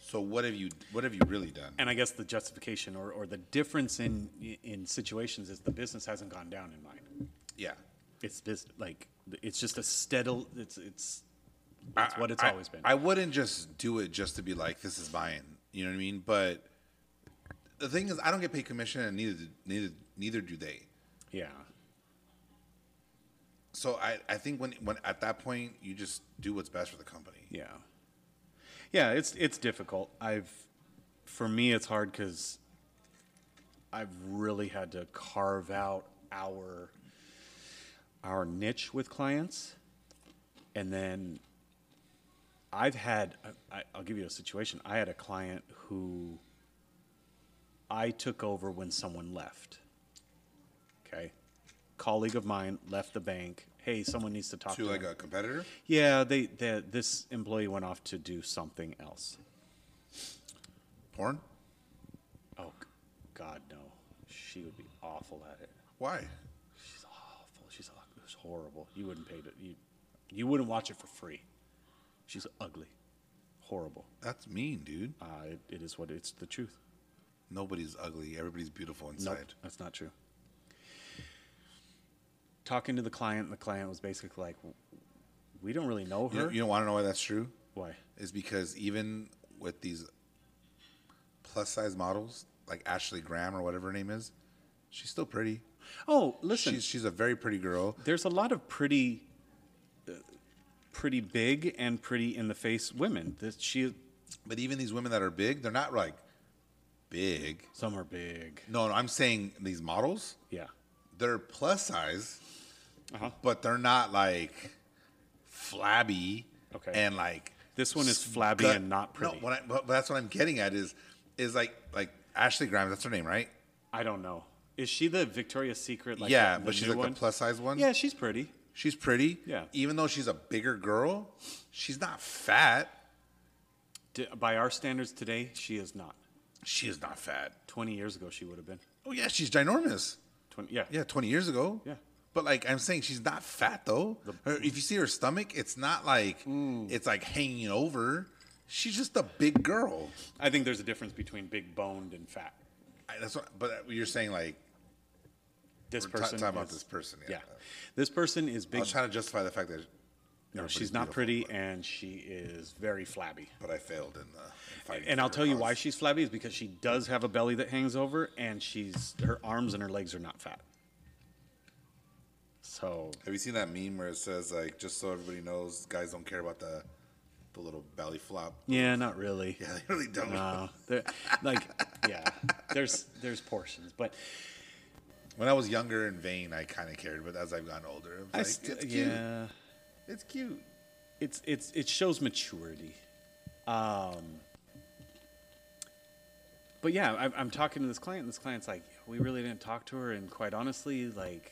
So what have you, what have you really done? and I guess the justification or, or the difference in in situations is the business hasn't gone down in mine. Yeah, It's this like it's just a steady. It's it's it's what it's I- always been. I wouldn't just do it just to be like, this is mine. You know what I mean? But the thing is, I don't get paid commission, and neither neither neither do they. yeah. So I, I think when when at that point you just do what's best for the company. Yeah. Yeah, it's it's difficult. I've for me it's hard cuz I've really had to carve out our our niche with clients. And then I've had I, I'll give you a situation. I had a client who I took over when someone left. Okay? Colleague of mine left the bank. Hey, someone needs to talk To to like a competitor. Yeah, they, they this employee went off to do something else. Porn? Oh g- God, no! She would be awful at it. Why? She's awful. She's aw- it was horrible. You wouldn't pay to you. You wouldn't watch it for free. She's ugly, horrible. That's mean, dude. Uh, it, it is what it's the truth. Nobody's ugly. Everybody's beautiful Nope, inside. that's not true. Talking to the client, the client was basically like, "We don't really know You, her. know, you don't want to know why that's true? Why? Is because even with these plus size models, like Ashley Graham or whatever her name is, she's still pretty. Oh, listen. She's she's a very pretty girl. there's a lot of pretty, uh, pretty big and pretty in the face women. This she, But even these women that are big, they're not like big. some are big. No, no, I'm saying these models, Yeah. they're plus size, Uh-huh. but they're not like flabby Okay. and like This one is flabby and not pretty. No, what I, but that's what I'm getting at is is like like Ashley Grimes. That's her name, right? I don't know. Is she the Victoria's Secret? Like yeah, the- the but she's new like one? the plus size one. Yeah, she's pretty. She's pretty. Yeah. even though she's a bigger girl, she's not fat. D- by our standards today, she is not. She is not fat. Twenty years ago, she would have been. Oh yeah, she's ginormous. Twenty. Yeah. Yeah, 20 years ago. Yeah. But like I'm saying, she's not fat though. Her- if you see her stomach, it's not like Mm. it's like hanging over. She's just a big girl. I think there's a difference between big boned and fat. I, that's what. But you're saying like This we're ta- person. talking about is- this person. Yeah. This person is I big. was trying to justify the fact that No, everybody's she's not beautiful, pretty, and she is very flabby. But I failed in, the, in fighting. And for I'll tell you cause. why she's flabby is because she does have a belly that hangs over, and she's her arms and her legs are not fat. So Have you seen that meme where it says like, just so everybody knows, guys don't care about the the little belly flop? yeah, not really. Yeah, they really don't. No, like yeah, there's there's portions, but When I was younger and vain, I kind of cared, but as I've gotten older, I'm I like, st- it's cute. yeah, It's cute. it's it's it shows maturity. Um, but yeah, I'm, I'm talking to this client, and this client's like, we really didn't talk to her, and quite honestly, like,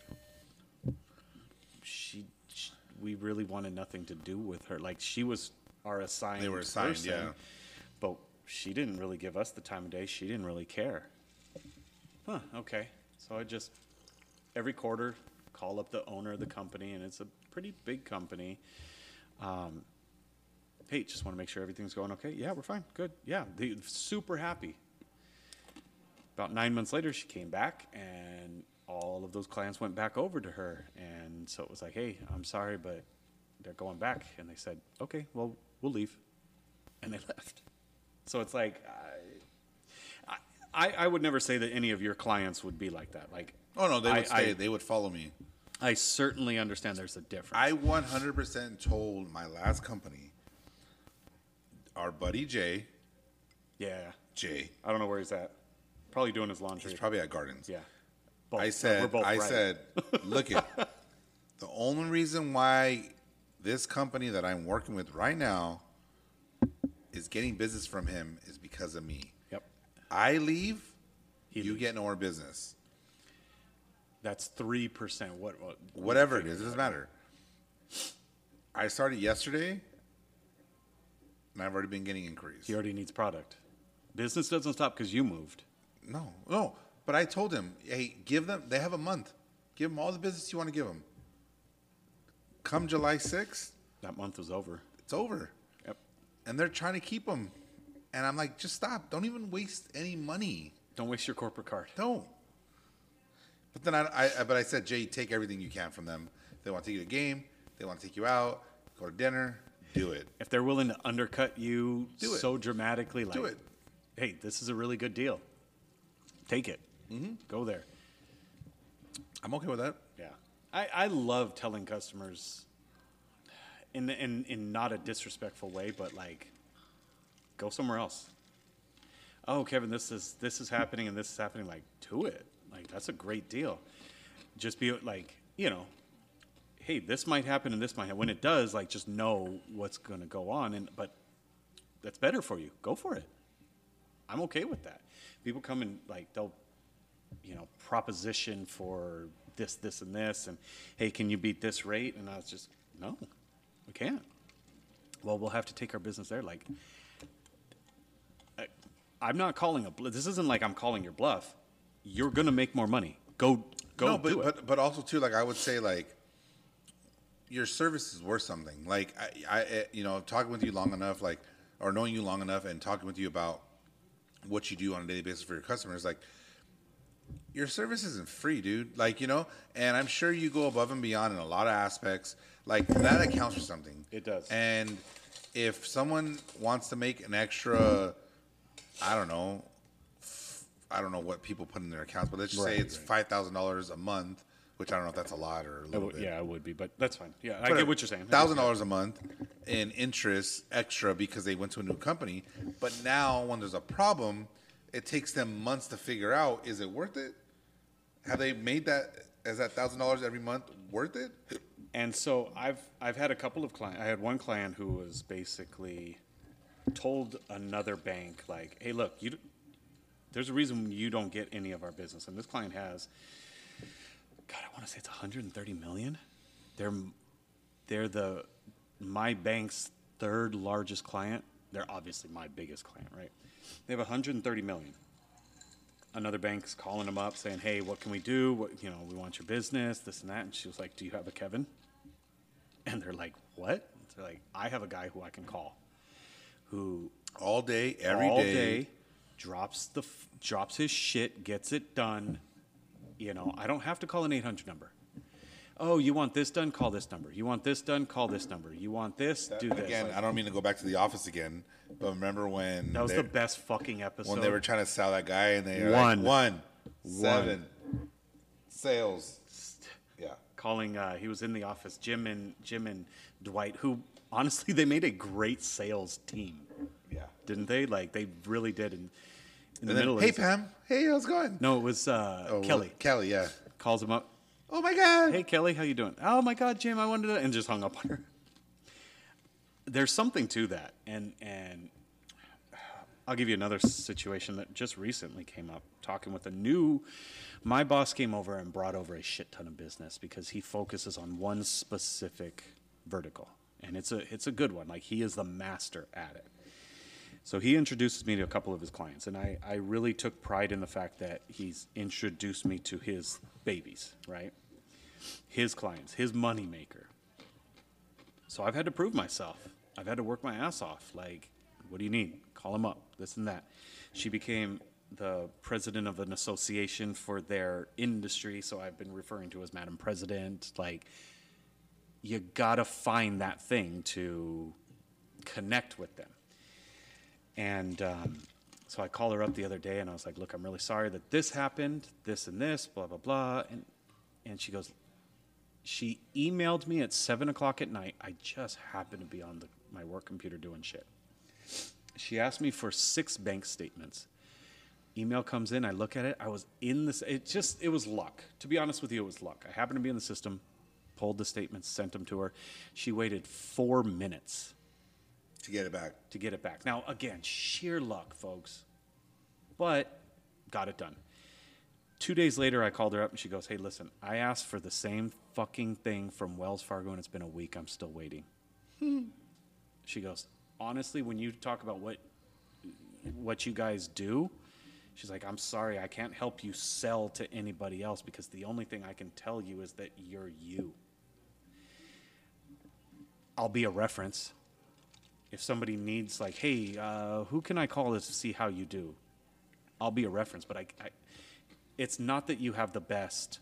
she, sh we really wanted nothing to do with her. Like, she was our assigned. They were assigned, person, yeah. But she didn't really give us the time of day. She didn't really care. Huh. Okay. So I just every quarter call up the owner of the company, and it's a pretty big company. Um, hey, just want to make sure everything's going okay. Yeah, we're fine. Good. Yeah, they super happy. About nine months later, she came back, and all of those clients went back over to her. And so it was like, hey, I'm sorry, but they're going back. And they said, okay, well, we'll leave. And they left. So it's like, I, I, I would never say that any of your clients would be like that. Like, Oh no, they would I- stay. I- they would follow me. I certainly understand there's a difference. I 100% told my last company, our buddy Jay, yeah. Jay, I don't know where he's at. Probably doing his laundry. he's probably at Gardens. yeah. Both. I We're said, both I right. said, look it. The only reason why this company that I'm working with right now is getting business from him is because of me. I leave, He you leaves. get no more business. That's three percent. What? What? Whatever it is, it doesn't matter. I started yesterday, and I've already been getting inquiries. He already needs product. Business doesn't stop because you moved. No, no. But I told him, hey, give them. They have a month. Give them all the business you want to give them. Come July sixth, That month was over. it's over, Yep. and they're trying to keep them. And I'm like, just stop. Don't even waste any money. Don't waste your corporate card. Don't. But then I, I, but I said, Jay, take everything you can from them. They want to take you to a game. They want to take you out, go to dinner. Do it. If they're willing to undercut you Do it. so dramatically, like, Do it. hey, this is a really good deal. Take it. Mm-hmm. Go there. I'm okay with that. Yeah. I, I love telling customers in, in in not a disrespectful way, but like go somewhere else. Oh, Kevin, this is this is happening and this is happening. Like, do it. Like that's a great deal. Just be like, you know, hey, this might happen and this might happen. When it does, like just know what's gonna go on and but that's better for you. Go for it. I'm okay with that. People come and like they'll you know, proposition for this, this, and this, and hey, can you beat this rate? And I was just, no, we can't. Well, we'll have to take our business there. Like, I'm not calling a. bl- This isn't like I'm calling your bluff. You're gonna make more money. Go, go no, but, do it. but but also too, like I would say, like your service is worth something. Like I, I, eh, you know, talking with you long enough, like or knowing you long enough, and talking with you about what you do on a daily basis for your customers, like your service isn't free, dude. Like you know, and I'm sure you go above and beyond in a lot of aspects. Like that accounts for something. It does. And if someone wants to make an extra, I don't know, I don't know what people put in their accounts, but let's just say Right, it's five thousand dollars a month, which I don't know if that's a lot or a little would- bit. yeah, it would be, but that's fine. Yeah, I get what you're saying. Thousand dollars a month in interest extra because they went to a new company, but now when there's a problem, it takes them months to figure out is it worth it? Have they made that is that thousand dollars every month worth it? And so I've I've had a couple of clients. I had one client who was basically told another bank like, "Hey, look, you, there's a reason you don't get any of our business." And this client has, God, I want to say it's 130 million. They're they're the my bank's third largest client. They're obviously my biggest client, right? They have 130 million another bank's calling them up saying, "Hey, what can we do? What you know, we want your business, this and that." And she was like, "Do you have a Kevin?" And they're like, "What?" They're like, "I have a guy who I can call, who All day, every all day. day drops the f- drops his shit, gets it done. You know, I don't have to call an 800 number. Oh, you want this done? Call this number. You want this done? Call this number. You want this? Do this. Again, Like, I don't mean to go back to the office again, but remember when that was they- the best fucking episode. when they were trying to sell that guy and they were One. like, one, seven, sales. Yeah. calling uh, he was in the office jim and jim and dwight who honestly they made a great sales team Yeah. didn't they like they really did in, in the And middle hey Pam, hey, how's it going? no it was uh, Oh, kelly Kelly, yeah. calls him up Oh my God. hey kelly how you doing oh my god jim i wanted to and just hung up on her there's something to that and and I'll give you another situation that just recently came up. Talking with a new, my boss came over and brought over a shit ton of business because he focuses on one specific vertical, and it's a it's a good one. Like he is the master at it. So he introduces me to a couple of his clients, and I, I really took pride in the fact that he's introduced me to his babies, right? His clients, his moneymaker. So I've had to prove myself. I've had to work my ass off. Like, what do you need? Call him up, this and that. She became the president of an association for their industry, so I've been referring to as Madam President. Like, you gotta find that thing to connect with them. And um, so I called her up the other day and I was like, look, I'm really sorry that this happened, this and this, blah, blah, blah. And, and she goes, she emailed me at seven o'clock at night. I just happened to be on the, my work computer doing shit. She asked me for six bank statements. Email comes in, I look at it. I was in this. It just, it was luck. To be honest with you, it was luck. I happened to be in the system, pulled the statements, sent them to her. She waited four minutes to get it back. to get it back. Now, again, sheer luck, folks, but got it done. Two days later, I called her up and she goes, Hey, listen, I asked for the same fucking thing from Wells Fargo and it's been a week. I'm still waiting. she goes, Honestly, when you talk about what, what you guys do, she's like, I'm sorry, I can't help you sell to anybody else because the only thing I can tell you is that you're you. I'll be a reference if somebody needs like, hey, uh, who can I call to see how you do? I'll be a reference, but I, I, it's not that you have the best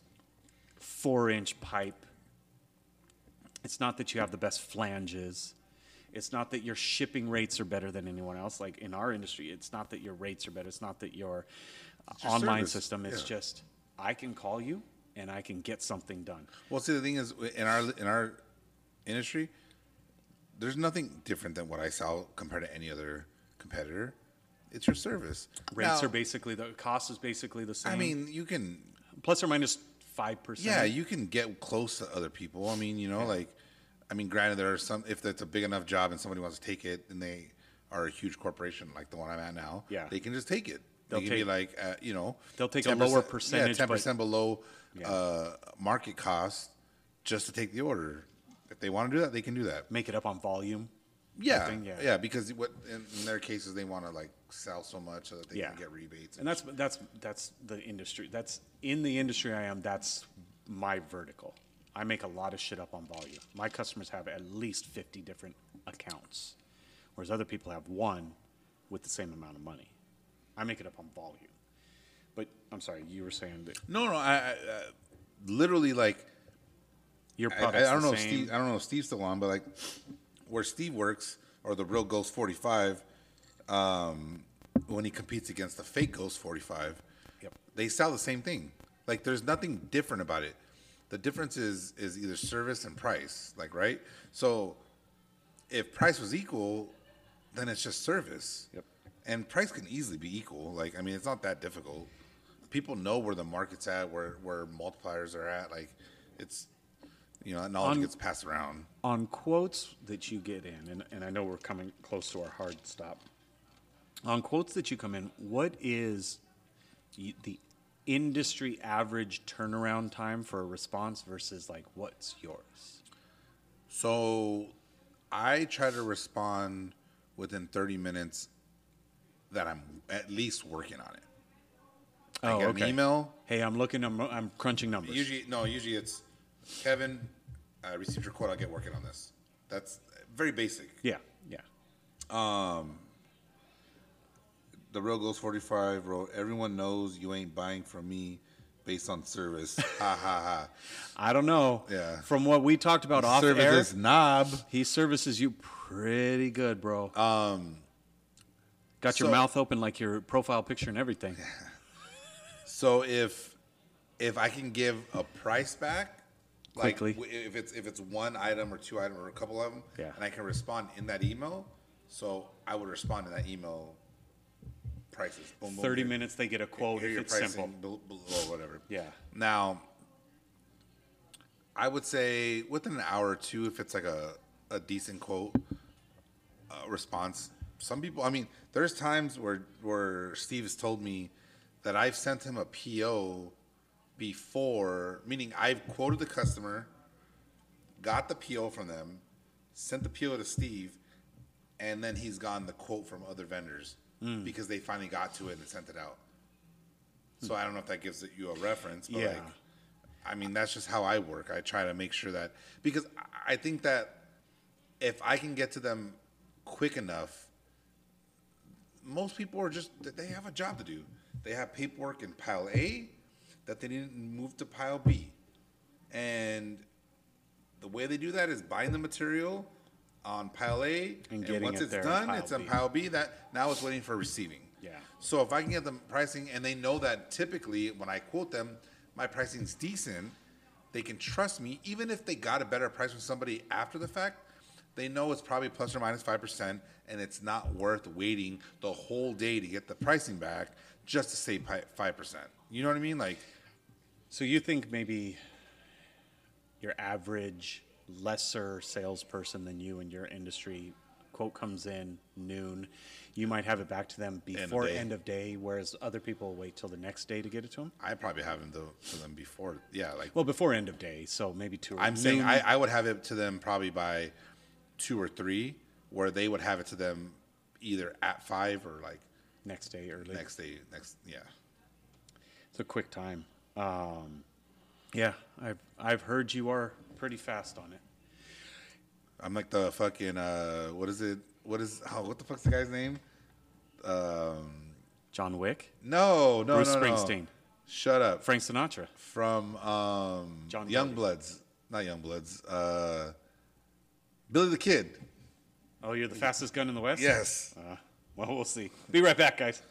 four-inch pipe. It's not that you have the best flanges. It's not that your shipping rates are better than anyone else. Like in our industry, it's not that your rates are better. It's not that your uh, your online service. system. It's Yeah. just I can call you and I can get something done. Well, see, the thing is, in our in our industry, there's nothing different than what I sell compared to any other competitor. It's your service. Rates Now, are basically the cost is basically the same. I mean, you can plus or minus five percent. Yeah, you can get close to other people. I mean, you know, like, I mean, granted, there are some, if that's a big enough job and somebody wants to take it and they are a huge corporation like the one I'm at now, Yeah. they can just take it. They'll they can be take- like, uh, you know, They'll take a 10%, lower percentage, yeah, but- 10% below uh, market cost just to take the order. If they want to do that, they can do that. make it up on volume. Yeah, thing, yeah. yeah, because what in, in their cases they want to like sell so much so that they Yeah. can get rebates. And that's that's that's the industry. That's in the industry I am. That's my vertical. I make a lot of shit up on volume. My customers have at least fifty different accounts, whereas other people have one with the same amount of money. I make it up on volume. But I'm sorry, you were saying that no, no, I, I uh, literally like your I, I product's don't the know if same. Steve. I don't know if Steve's still on, but like where Steve works or the real Ghost Forty Five, um, when he competes against the fake Ghost Forty Five, Yep. they sell the same thing. Like there's nothing different about it. The difference is is either service and price. Like right. So if price was equal, then it's just service. Yep. And price can easily be equal. Like I mean, it's not that difficult. People know where the market's at, where where multipliers are at. Like it's you know, that knowledge On- gets passed around. on quotes that you get in, and, and I know we're coming close to our hard stop. On quotes that you come in, what is y- the industry average turnaround time for a response versus like what's yours? So I try to respond within 30 minutes that I'm at least working on it. I Oh, get an email. Hey, I'm looking. I'm, I'm crunching numbers. Usually, no, usually it's Kevin, I received your quote. I'll get working on this. That's very basic. yeah, yeah. Um, The real Ghost 45 wrote, Everyone knows you ain't buying from me based on service. ha ha ha. I don't know. Yeah. From what we talked about off service air, is knob. he services you pretty good, bro. Um, Got your so- mouth open like your profile picture and everything. So if if I can give a price back, like Quickly. w- if it's if it's one item or two items or a couple of them, Yeah. and I can respond in that email, so I would respond in that email. Prices. Boom, boom, Thirty here- minutes, they get a quote here if your it's pricing, simple. below whatever. Yeah. Now, I would say within an hour or two, if it's like a, a decent quote uh, response. Some people, I mean, there's times where where Steve has told me that I've sent him a PO before, meaning I've quoted the customer, got the PO from them, sent the PO to Steve, and then he's gotten the quote from other vendors hmm. because they finally got to it and sent it out. So I don't know if that gives you a reference, but Yeah. like, I mean, that's just how I work. I try to make sure that because I- I think that if I can get to them quick enough, most people are just they have a job to do. they have paperwork in pile A that they didn't move to pile B, and the way they do that is buying the material on pile A, And and, once it it's done, it's on B. pile B. That now it's waiting for receiving. Yeah. So if I can get them pricing, and they know that typically when I quote them, my pricing's decent, they can trust me, even if they got a better price from somebody after the fact. They know it's probably plus or minus five percent, and it's not worth waiting the whole day to get the pricing back just to save five percent. You know what I mean? Like, So you think maybe your average lesser salesperson than you in your industry quote comes in noon, you might have it back to them of before day. end of day, whereas other people wait till the next day to get it to them. I probably have them to, to them before. Yeah, like Well, before end of day, so maybe two. or I'm saying. I, I would have it to them probably by two or three, where they would have it to them either at five or like next day early. next day. Next, yeah. It's a quick time. Um, yeah, I've I've heard you are pretty fast on it. I'm like the fucking uh, what is it? What is oh, what the fuck's the guy's name? Um, John Wick, no, no, Bruce no, no. Springsteen. Shut up. Frank Sinatra. From um, John Young Gotti. Bloods, not Young Bloods. Uh, Billy the Kid. Oh, you're the fastest gun in the West. Yes. Uh, well, we'll see. Be right back, guys.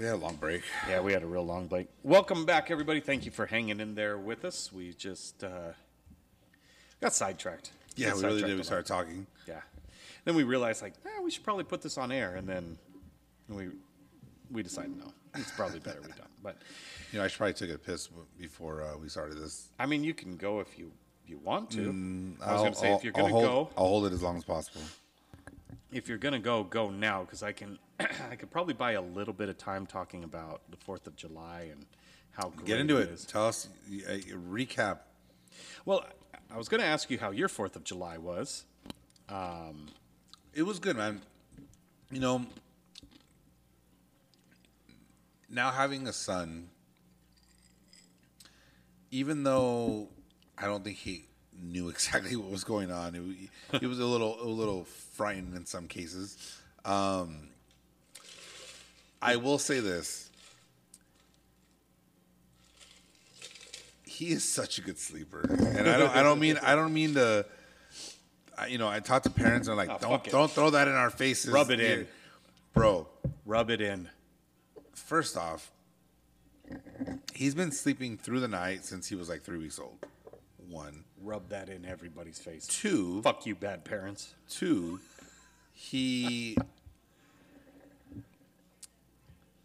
We had a long break. Yeah, we had a real long break. Welcome back, everybody. Thank you for hanging in there with us. We just uh, got sidetracked. Yeah, Got we really did. We started talking. Yeah. Then we realized, like, eh, we should probably put this on air, and then we we decided no, it's probably better we don't. But You know, I should probably took a piss before uh, we started this. I mean, you can go if you you want to. I was Mm, I'll- gonna say I'll- if you're gonna go, I'll hold it as long as possible. If you're gonna go, go now because I can. I could probably buy a little bit of time talking about the Fourth of July and how great Get into it. is. Tell us. Uh, recap. Well, I was gonna ask you how your Fourth of July was. It was good, man. You know, now having a son, even though I don't think he knew exactly what was going on, it, it was a little a little frightening in some cases. Um, I will say this: he is such a good sleeper, and I don't I don't mean I don't mean to. I, you know, I talk to parents and I'm like, Oh, don't don't throw that in our faces. Rub it here." in. bro. Rub it in. First off, he's been sleeping through the night since he was like three weeks old. One, Rub that in everybody's face. two, Fuck you, bad parents. two. He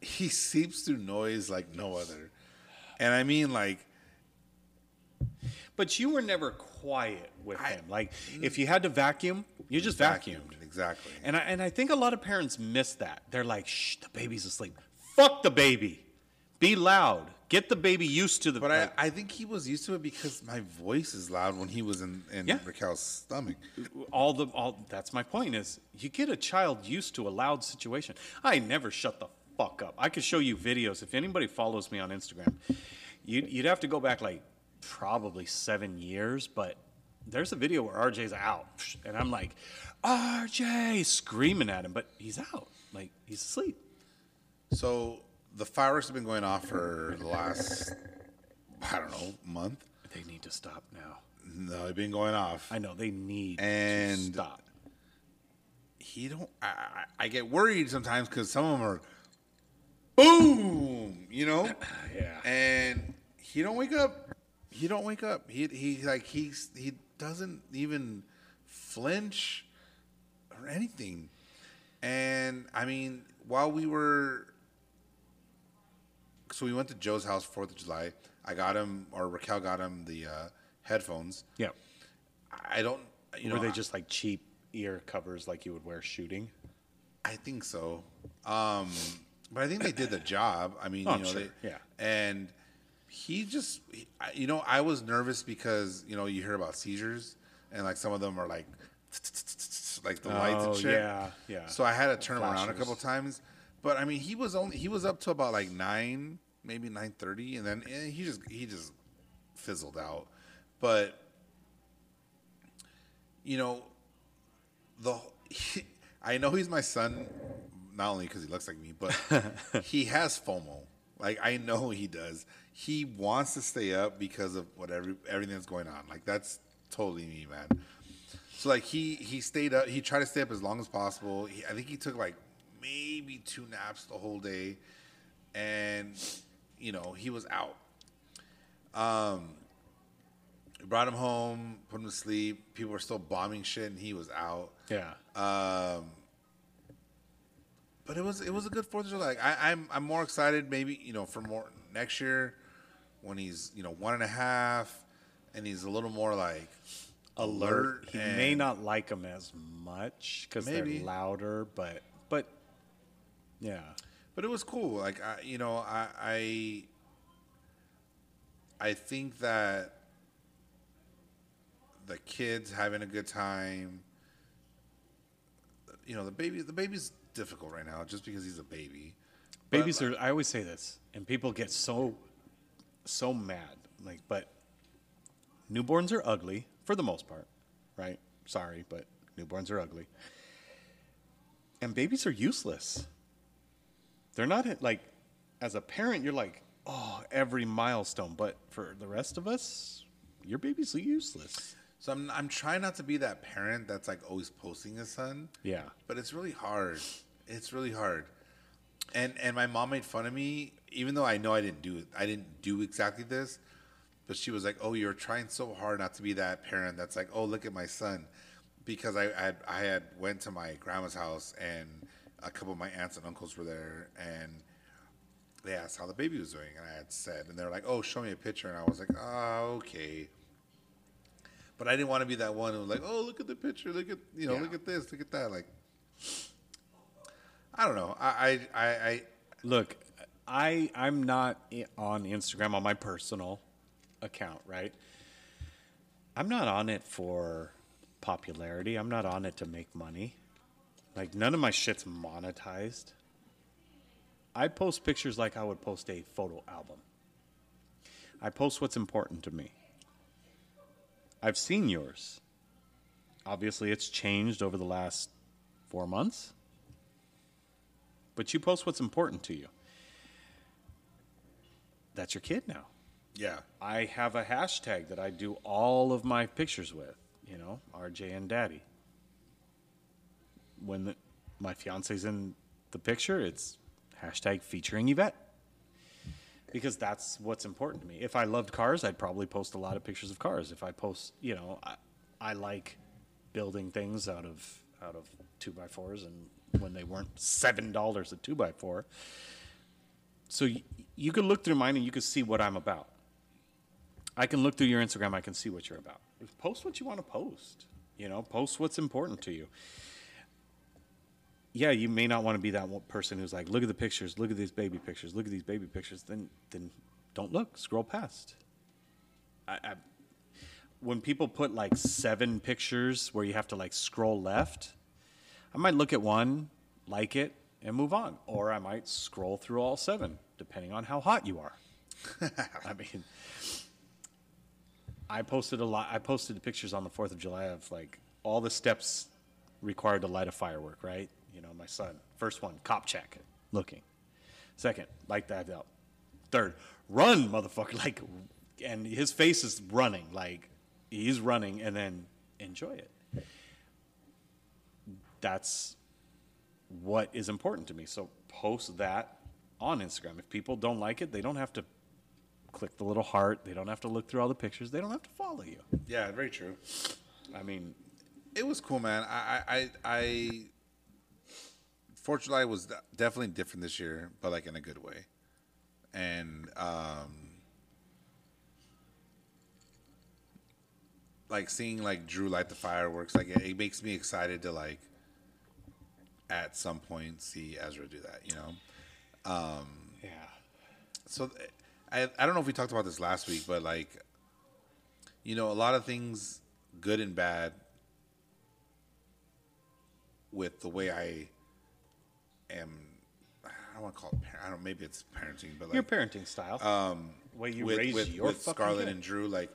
he seeps through noise like no other, and I mean like But you were never quiet with him. Like, mm. if you had to vacuum, you just vacuumed. exactly. And I, and I think a lot of parents miss that. They're like, shh, the baby's asleep. Fuck the baby. Be loud. Get the baby used to the. But I, I think he was used to it because my voice is loud when he was in, in Yeah. Raquel's stomach. all the all. That's my point. Is you get a child used to a loud situation. I never shut the fuck up. I could show you videos. If anybody follows me on Instagram, you'd, you'd have to go back like probably seven years. But there's a video where RJ's out, and I'm like, RJ, screaming at him, but he's out. Like he's asleep. So the fireworks have been going off for the last, I don't know, month. They need to stop now. No, they've been going off. I know they need And- to stop. he don't. I, I, I get worried sometimes because some of them are, boom, you know, Yeah. and he don't wake up. He don't wake up. He he like he's he doesn't even flinch or anything. And I mean, while we were, so we went to Joe's house Fourth of July. I got him, or Raquel got him the uh, headphones. Yeah. I don't, you know, Were they I- just like cheap ear covers like you would wear shooting? I think so. Um, but I think they did the job. I mean, Oh, you know, sure, they, yeah. And he just, he- I- you know, I was nervous because you know you hear about seizures and like some of them are like, like the lights Oh, and shit. yeah, yeah. So I had to turn him around a Flashers. couple times. But I mean, he was only he was up to about like nine, maybe nine thirty, and then eh, he just he just fizzled out. But you know, the I know he's my son, not only because he looks like me, but he has FOMO. Like I know he does. He wants to stay up because of whatever everything that's going on. Like that's totally me, man. So like he he stayed up. He tried to stay up as long as possible. He, I think he took like maybe two naps the whole day, and you know he was out. Um, we brought him home, put him to sleep. People were still bombing shit, and he was out. Yeah. Um, but it was it was a good Fourth of July. I, I'm I'm more excited maybe you know for more next year when he's you know one and a half and he's a little more like alert. He may not like them as much because they're louder, but but yeah, but it was cool. Like I, you know, I, I, I think that the kids having a good time. You know, the baby, the baby's difficult right now just because he's a baby. But, babies are. I always say this, and people get so so mad. Like, but newborns are ugly for the most part, right? Sorry, but newborns are ugly, and babies are useless. They're not like, as a parent, you're like, oh, every milestone, but for the rest of us, your baby's useless. So I'm I'm trying not to be that parent that's like always posting his son. Yeah. But it's really hard. It's really hard. And and my mom made fun of me, even though I know I didn't do it. I didn't do exactly this. But she was like, "Oh, you're trying so hard not to be that parent that's like, oh, look at my son," because I I had, I had went to my grandma's house and a couple of my aunts and uncles were there and they asked how the baby was doing and I had said and they were like, "Oh, show me a picture," and I was like, "Oh, okay." But I didn't want to be that one who was like, "Oh, look at the picture. Look at you know, Yeah. look at this. Look at that." Like, I don't know. I I I, I Look, I I'm not on Instagram on my personal account, right? I'm not on it for popularity. I'm not on it to make money. Like none of my shit's monetized. I post pictures like I would post a photo album. I post what's important to me. I've seen yours. Obviously, it's changed over the last four months but you post what's important to you. That's your kid now. yeah. I have a hashtag that I do all of my pictures with, you know, RJ and Daddy. When the, my fiance's in the picture, it's hashtag featuring Yvette. Because that's what's important to me. If I loved cars, I'd probably post a lot of pictures of cars. If I post, you know, I, I like building things out of out of two by fours, and when they weren't seven dollars a two by four, so y- you could look through mine and you could see what I'm about. I can look through your Instagram. I can see what you're about. Post what you want to post. You know, post what's important to you. Yeah, you may not want to be that one person who's like, look at the pictures, look at these baby pictures, look at these baby pictures. Then, then don't look. Scroll past. I, I, when people put like seven pictures where you have to like scroll left, I might look at one, like it, and move on. Or I might scroll through all seven, depending on how hot you are. I mean, I posted a lot. I posted the pictures on the Fourth of July of like all the steps required to light a firework. Right? You know, my son. First one, cop check, looking. Second, light that up. Third, run, motherfucker! Like, and his face is running. Like, he's running, and then enjoy it. That's what is important to me. So post that on Instagram. If people don't like it, they don't have to click the little heart. They don't have to look through all the pictures. They don't have to follow you. Yeah, very true. I mean, It was cool, man. I, I, I, I Fourth of July was definitely different this year, but like in a good way. And um, like seeing like Drew light the fireworks, like it, it makes me excited to like at some point see Ezra do that. You know. yeah. so th- I I don't know if we talked about this last week, but like, you know, a lot of things, good and bad, with the way I am. I don't want to call it. Par- I don't. Maybe it's parenting, but like Your parenting style. Um, way you with raise with, your with Scarlett kid. and Drew, like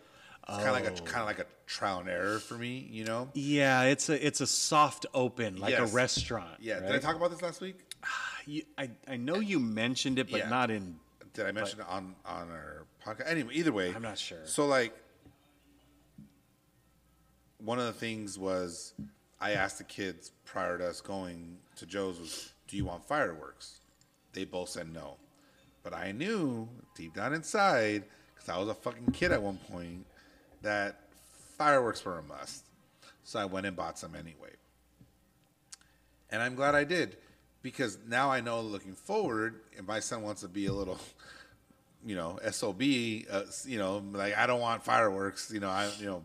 It's kind of like a kind of like a trial and error for me, you know. Yeah, it's a it's a soft open like Yes. a restaurant. Yeah. Did I talk about this last week? You, I I know you mentioned it, but Yeah. not in. Did I mention it on on our podcast? Anyway, either way, I'm not sure. So like, one of the things was I asked the kids prior to us going to Joe's was, "Do you want fireworks?" They both said no, but I knew deep down inside because I was a fucking kid at one point that fireworks were a must. So I went and bought some anyway. And I'm glad I did because now I know looking forward, if my son wants to be a little, you know, SOB, uh, you know, like I don't want fireworks, you know, I, you know,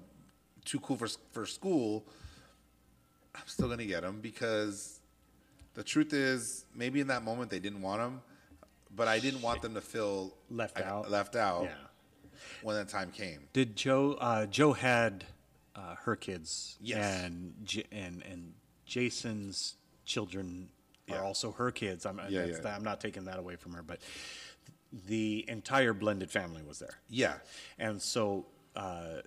too cool for, for school, I'm still going to get them because the truth is maybe in that moment they didn't want them, but I didn't want them to feel Left I- out. left out Yeah. when that time came. Did Joe? Uh, Joe had uh, her kids. Yes. And J- and and Jason's children Yeah. are also her kids. I'm Yeah, yeah. I'm not taking that away from her, but the entire blended family was there. Yeah. And so uh,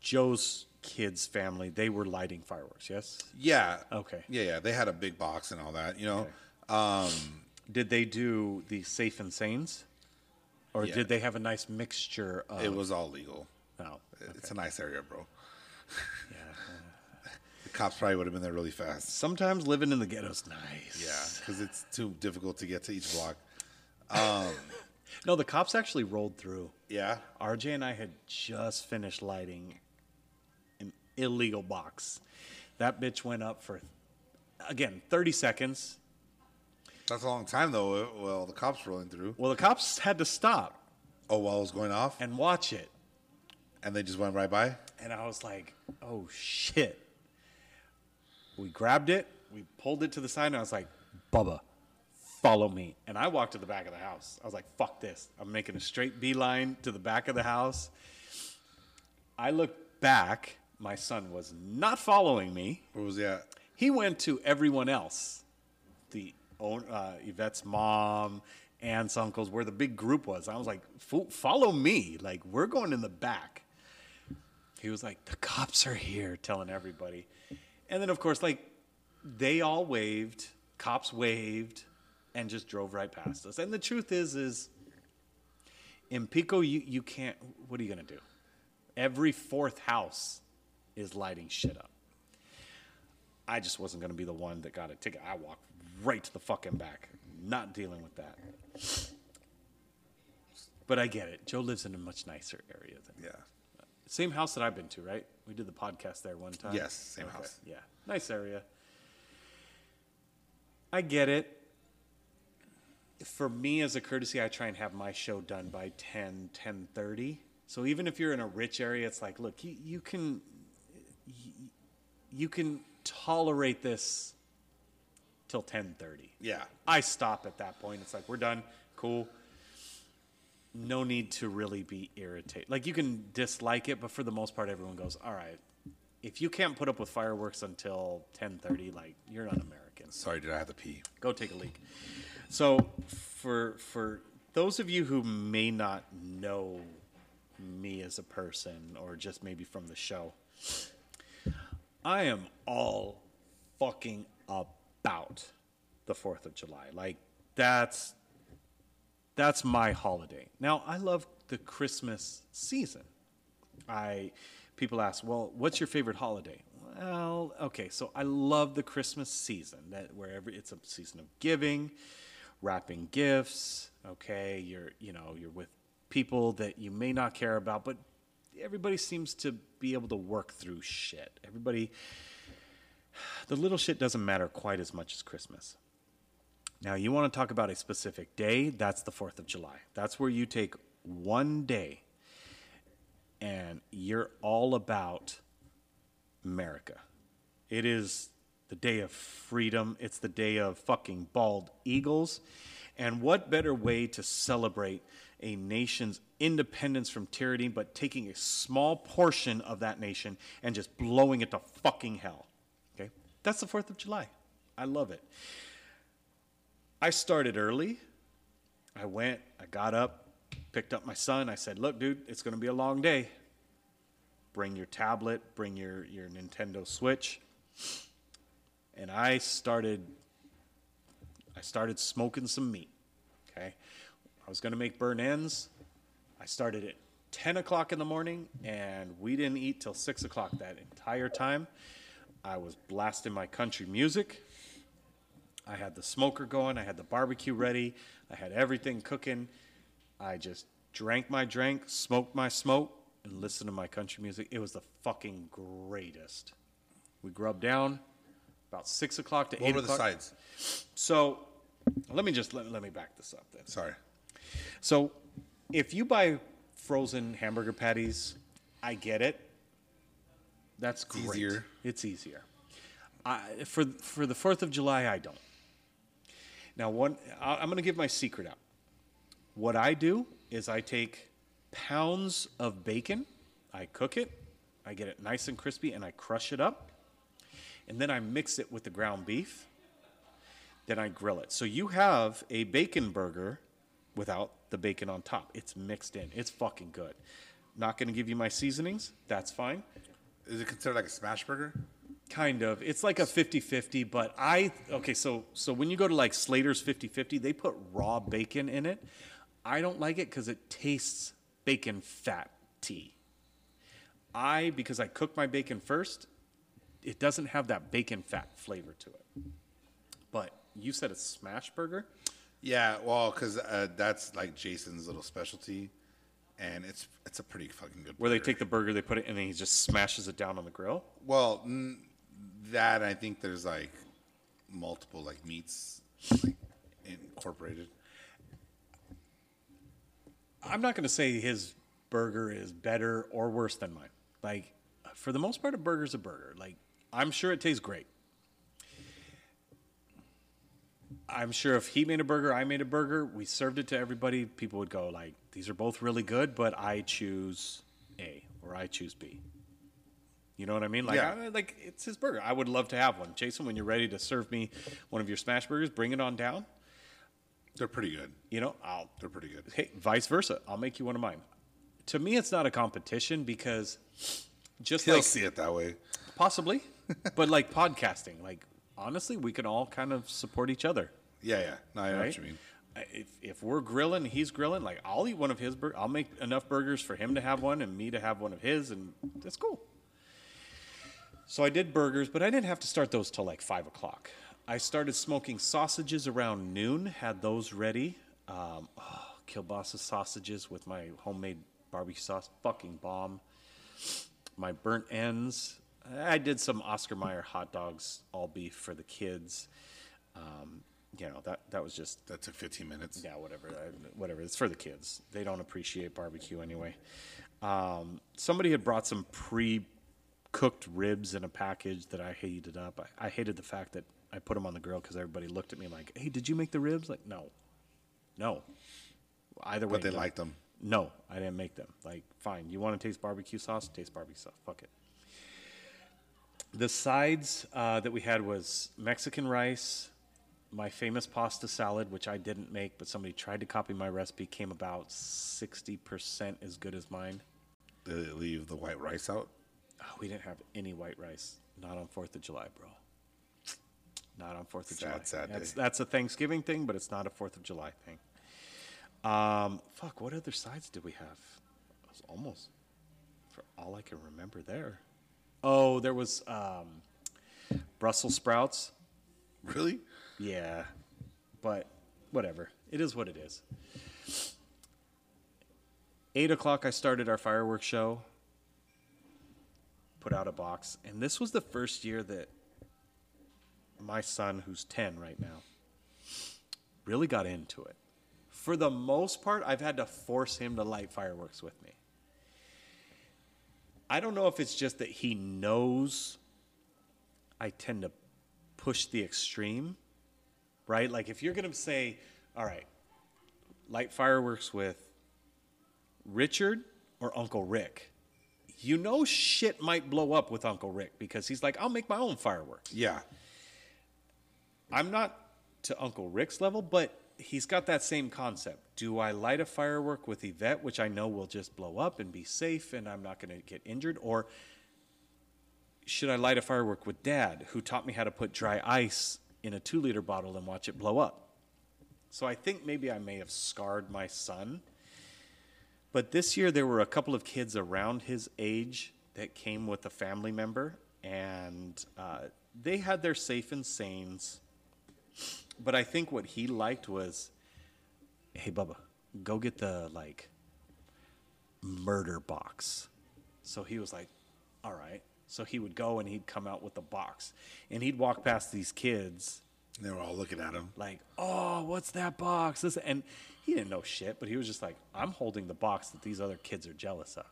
Joe's kids' family, they were lighting fireworks, yes? Yeah. Okay. Yeah, yeah. They had a big box and all that, you know. Okay. Um, did they do the safe and sanes? Or Yeah. did they have a nice mixture of It was all legal. Oh, no. Okay. It's a nice area, bro. Yeah. the cops probably would have been there really fast. Sometimes living in the ghetto's nice. Yeah, because it's too difficult to get to each block. Um, no, the cops actually rolled through. Yeah. RJ and I had just finished lighting illegal box. That bitch went up for, again, 30 seconds. That's a long time, though. Uh, well, the cops rolling through. Well, the cops had to stop Oh, while it was going off? and watch it. And they just went right by? And I was like, oh shit. We grabbed it, we pulled it to the side, and I was like, Bubba, follow me. And I walked to the back of the house. I was like, fuck this. I'm making a straight beeline to the back of the house. I looked back. My son was not following me. Where was he at? He went to everyone else. The own, uh, Yvette's mom, aunts, uncles, where the big group was. I was like, follow me. Like, we're going in the back. He was like, the cops are here, telling everybody. And then, of course, like, they all waved, cops waved, and just drove right past us. And the truth is, is in Pico, you, you can't, what are you going to do? Every fourth house is lighting shit up. I just wasn't going to be the one that got a ticket. I walked right to the fucking back, not dealing with that. But I get it. Joe lives in a much nicer area than Yeah. same house that I've been to, right? We did the podcast there one time. Yes, same house. Yeah, nice area. I get it. For me, as a courtesy, I try and have my show done by 10, 10.30. So even if you're in a rich area, it's like, look, you, you can you can tolerate this till 10.30. Yeah. I stop at that point. It's like we're done. Cool. No need to really be irritated. Like you can dislike it, but for the most part, everyone goes, "All right." If you can't put up with fireworks until 10:30, like you're un-American. Sorry, did I have to pee? Go take a leak. So for for those of you who may not know me as a person or just maybe from the show, I am all fucking about the 4th of July. Like that's that's my holiday. Now, I love the Christmas season. I people ask, "Well, what's your favorite holiday?" Well, okay, so I love the Christmas season. That wherever it's a season of giving, wrapping gifts. Okay, you're you know you're with people that you may not care about, but everybody seems to be able to work through shit. Everybody, the little shit doesn't matter quite as much as Christmas. Now, you want to talk about a specific day? That's the 4th of July. That's where you take one day and you're all about America. It is the day of freedom, it's the day of fucking bald eagles. And what better way to celebrate a nation's independence from tyranny but taking a small portion of that nation and just blowing it to fucking hell? Okay? That's the 4th of July. I love it. I started early. I went, I got up, picked up my son. I said, Look, dude, it's going to be a long day. bring your tablet, bring your your Nintendo Switch, and I started. I started smoking some meat. Okay, I was gonna make burn ends. I started at 10 o'clock in the morning, and we didn't eat till 6 o'clock that entire time. I was blasting my country music. I had the smoker going, I had the barbecue ready, I had everything cooking. I just drank my drink, smoked my smoke, and listened to my country music. It was the fucking greatest. We grubbed down about 6 o'clock to 8 o'clock. What were the sides? So let me just let, let me back this up then. Sorry. So, if you buy frozen hamburger patties, I get it. That's great. easier. It's easier. I, for for the Fourth of July, I don't. Now, one, I'm going to give my secret out. What I do is I take pounds of bacon, I cook it, I get it nice and crispy, and I crush it up, and then I mix it with the ground beef. Then I grill it. So you have a bacon burger without the bacon on top. It's mixed in. It's fucking good. Not going to give you my seasonings. That's fine. Is it considered like a smash burger? Kind of. It's like a 50-50, but I okay, so so when you go to like Slater's 50-50, they put raw bacon in it. I don't like it cuz it tastes bacon fatty. I because I cook my bacon first, it doesn't have that bacon fat flavor to it. But you said a smash burger? Yeah, well, because uh, that's like Jason's little specialty, and it's it's a pretty fucking good. Where they burger. take the burger, they put it and then he just smashes it down on the grill. well n- that I think there's like multiple like meats like incorporated. I'm not going to say his burger is better or worse than mine. Like, for the most part, a burger's a burger. Like, I'm sure it tastes great. I'm sure if he made a burger, I made a burger, we served it to everybody, people would go like, "These are both really good, but I choose A or I choose B." You know what I mean? Like, Yeah. I, like it's his burger. I would love to have one. Jason, when you're ready to serve me one of your smash burgers, bring it on down. They're pretty good. You know, I'll They're pretty good. hey, vice versa. I'll make you one of mine. To me, it's not a competition because just He'll like see it that way. possibly, but like podcasting, like honestly, we can all kind of support each other. Yeah, yeah. No, I know Right? what you mean. If, if we're grilling, he's grilling. Like I'll eat one of his burgers. I'll make enough burgers for him to have one and me to have one of his, and that's cool. So I did burgers, but I didn't have to start those till like five o'clock. I started smoking sausages around noon. Had those ready. Um, oh, kielbasa sausages with my homemade barbecue sauce, fucking bomb. My burnt ends. I did some Oscar Mayer hot dogs, all beef for the kids. Um, you know that that was just That took 15 minutes. yeah, whatever, I, whatever. It's for the kids. They don't appreciate barbecue anyway. Um, somebody had brought some pre-cooked ribs in a package that I hated up. I, I hated the fact that I put them on the grill because everybody looked at me like, "Hey, did you make the ribs?" Like, no, no. Either way, But they no. liked them. No, I didn't make them. Like, fine. You want to taste barbecue sauce? Taste barbecue sauce. Fuck it. The sides uh, that we had was Mexican rice, my famous pasta salad, which I didn't make, but somebody tried to copy my recipe, came about 60% as good as mine. Did they leave the white rice out? Oh, we didn't have any white rice. Not on 4th of July, bro. Not on 4th of Sad, July. sad that's, day. that's a Thanksgiving thing, but it's not a 4th of July thing. Um, fuck, what other sides did we have? It was almost for all I can remember there. Oh, there was um, Brussels sprouts. Really? Yeah, but whatever. It is what it is. Eight o'clock, I started our fireworks show. Put out a box, and this was the first year that my son, who's ten right now, really got into it. For the most part, I've had to force him to light fireworks with me. I don't know if it's just that he knows I tend to push the extreme, right? Like if you're going to say, all right, light fireworks with Richard or Uncle Rick, you know shit might blow up with Uncle Rick because he's like, I'll make my own fireworks. Yeah. I'm not to Uncle Rick's level, but he's got that same concept. Do I light a firework with Yvette, which I know will just blow up and be safe and I'm not going to get injured? Or should I light a firework with dad, who taught me how to put dry ice in a two liter bottle and watch it blow up? So I think maybe I may have scarred my son. But this year there were a couple of kids around his age that came with a family member, and uh, they had their safe and sanes. But I think what he liked was, hey Bubba, go get the like murder box. So he was like, all right. So he would go and he'd come out with the box, and he'd walk past these kids And They were all looking at him. like, oh, what's that box? This and he didn't know shit, but he was just like, I'm holding the box that these other kids are jealous of.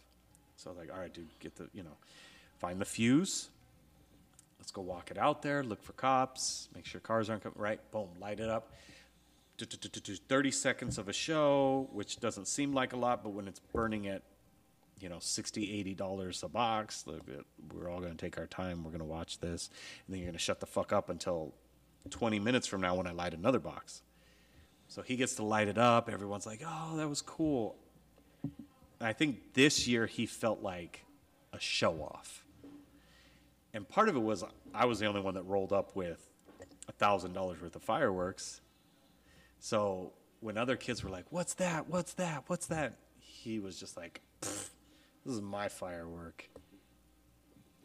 So I was like, all right, dude, get the, you know, find the fuse. Let's go walk it out there, look for cops, make sure cars aren't coming. Right, boom, light it up. Do- do- do- do- do, 30 seconds of a show, which doesn't seem like a lot, but when it's burning at, you know, 60 80 dollars a box, uh, we're all going to take our time. We're going to watch this, and then you're going to shut the fuck up until 20 minutes from now when I light another box. So he gets to light it up. Everyone's like, oh, that was cool. I think this year he felt like a show off. And part of it was I was the only one that rolled up with a $1,000 worth of fireworks. So when other kids were like, what's that? What's that? What's that? He was just like, this is my firework.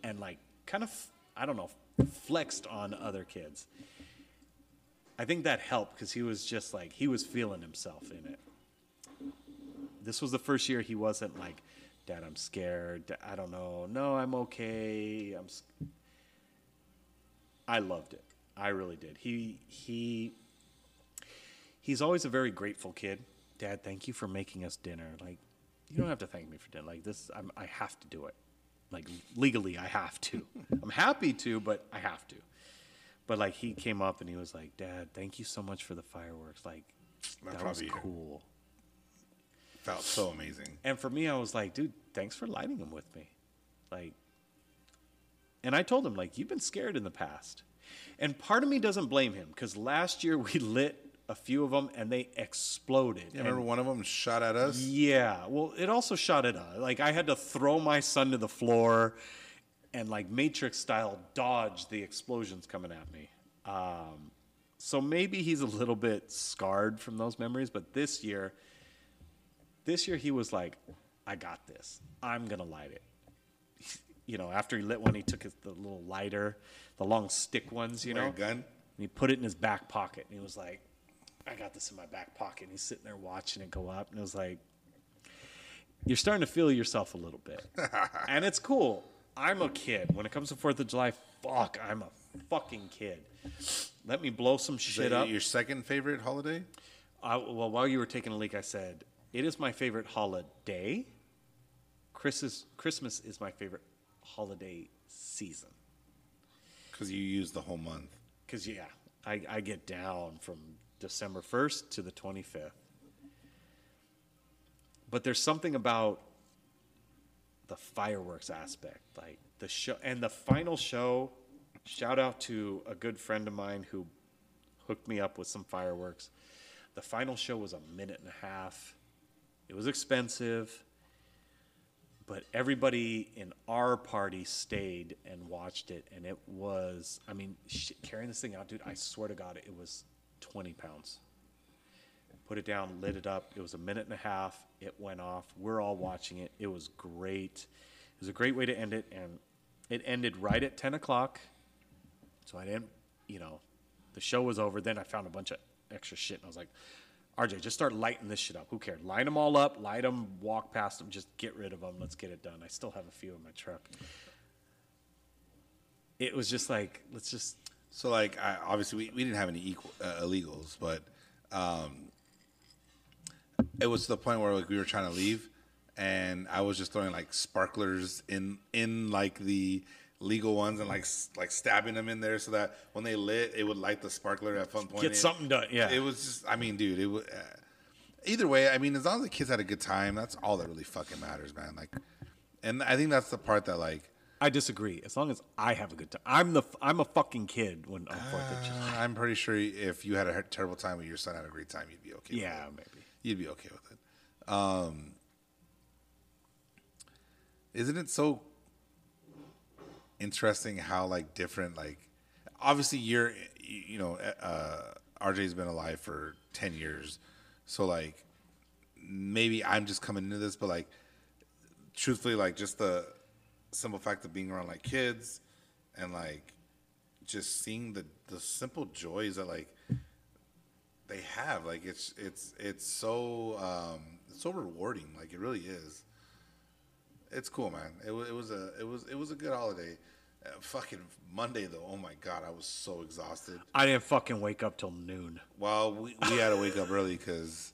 And like, kind of, I don't know, flexed on other kids. I think that helped because he was just like he was feeling himself in it. This was the first year he wasn't like, "Dad, I'm scared. I don't know. No, I'm okay. I'm." I loved it. I really did. He he. He's always a very grateful kid. Dad, thank you for making us dinner. Like, you don't have to thank me for dinner. Like this, I'm, I have to do it. Like legally, I have to. I'm happy to, but I have to. But like he came up and he was like, "Dad, thank you so much for the fireworks. Like That was cool." Felt so amazing. And for me, I was like, "Dude, thanks for lighting them with me." Like, and I told him like, "You've been scared in the past," and part of me doesn't blame him because last year we lit a few of them and they exploded. Yeah, remember one of them shot at us? yeah. Well, it also shot at us. Like I had to throw my son to the floor and like Matrix style dodge the explosions coming at me. Um, so maybe he's a little bit scarred from those memories, but this year, this year he was like, I got this. I'm gonna light it. You know, after he lit one, he took his, the little lighter, the long stick ones, you know, gun? and he put it in his back pocket, and he was like, I got this in my back pocket. And he's sitting there watching it go up, and it was like, you're starting to feel yourself a little bit. and it's cool. I'm a kid. When it comes to 4th of July, fuck, I'm a fucking kid. Let me blow some shit up. your second favorite holiday? I, well, while you were taking a leak, I said, it is my favorite holiday. Christmas, Christmas is my favorite holiday season. Because you use the whole month. Because, yeah, I, I get down from December 1st to the 25th. But there's something about the fireworks aspect, like the show, and the final show. Shout out to a good friend of mine who hooked me up with some fireworks. The final show was a minute and a half. It was expensive, but everybody in our party stayed and watched it, and it was, I mean, shit, carrying this thing out, dude, I swear to God, it was 20 pounds. Put it down, lit it up. It was a minute and a half. It went off. We're all watching it. It was great. It was a great way to end it, and it ended right at 10 o'clock. So I didn't, you know, the show was over. Then I found a bunch of extra shit, and I was like, RJ, just start lighting this shit up. Who cares? Light them all up, light them, walk past them, just get rid of them. Let's get it done. I still have a few in my truck. It was just like, let's just, So, like, I, obviously, we, we didn't have any equal, uh, illegals, but um, it was to the point where like we were trying to leave, and I was just throwing like sparklers in in like the legal ones and like like stabbing them in there so that when they lit, it would light the sparkler at some point. Get something done, yeah. It was just, I mean, dude, it was. Uh, either way, I mean, as long as the kids had a good time, that's all that really fucking matters, man. Like, and I think that's the part that like I disagree. As long as I have a good time, I'm the I'm a fucking kid when on Fourth of July. Uh, I'm pretty sure if you had a terrible time with your son had a great time, you'd be okay. with Yeah, maybe. You'd be okay with it. Um, isn't it so interesting how like different like obviously you're you know uh RJ's been alive for 10 years. So like maybe I'm just coming into this but like truthfully like just the simple fact of being around like kids and like just seeing the the simple joys that like they have like it's it's it's so um it's so rewarding. Like it really is it's cool man it, it was a it was it was a good holiday uh, fucking monday though oh my god i was so exhausted I didn't fucking wake up till noon. well we, we had to wake up early because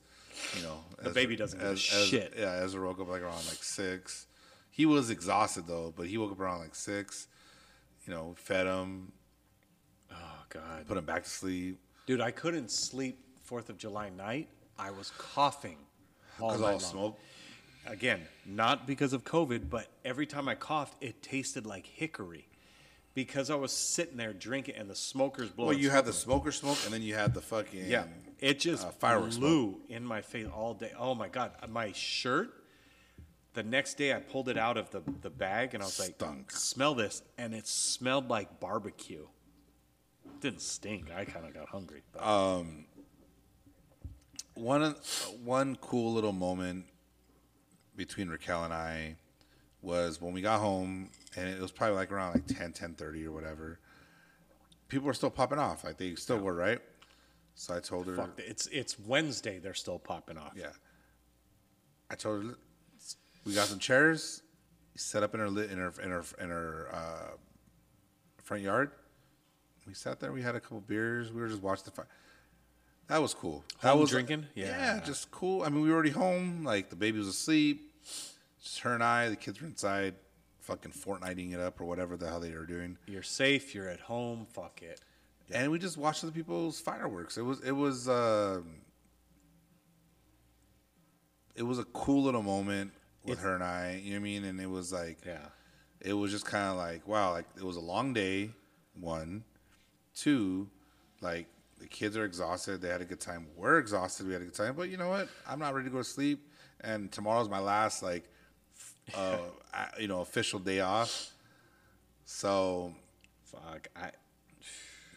you know The baby doesn't give a shit. yeah ezra woke up like around like six he was exhausted though but he woke up around like six you know fed him Oh god, put him back to sleep dude, I couldn't sleep Fourth of July night. I was coughing all because night all long. smoke Again, not because of COVID, but every time I coughed, it tasted like hickory. Because I was sitting there drinking and the smokers blowing. well you had the smoker smoke and then you had the fucking Yeah, it just uh, fireworks flew in my face all day. Oh my god, my shirt. The next day, I pulled it out of the, the bag and I was like, "Smell this," and it smelled like barbecue. didn't stink. I kind of got hungry. But Uh, one one cool little moment between Raquel and I was when we got home and it was probably like around like 10 10:30 or whatever people were still popping off like they still were right so I told her fuck, it's it's Wednesday. They're still popping off. yeah I told her we got some chairs set up in her in her in her in her uh, front yard we sat there we had a couple beers we were just watching the fire that was cool. That was drinking? Yeah. Yeah. just cool. I mean, we were already home. Like the baby was asleep. Just her and I. The kids were inside, fucking Fortniting it up or whatever the hell they were doing. You're safe. You're at home. Fuck it. And we just watched other people's fireworks. It was it was uh, it was a cool little moment with her and I. You know what I mean? And it was like Yeah. it was just kind of like wow like it was a long day one two like the kids are exhausted they had a good time we're exhausted we had a good time but you know what i'm not ready to go to sleep and tomorrow's my last like uh you know official day off so Fuck. I.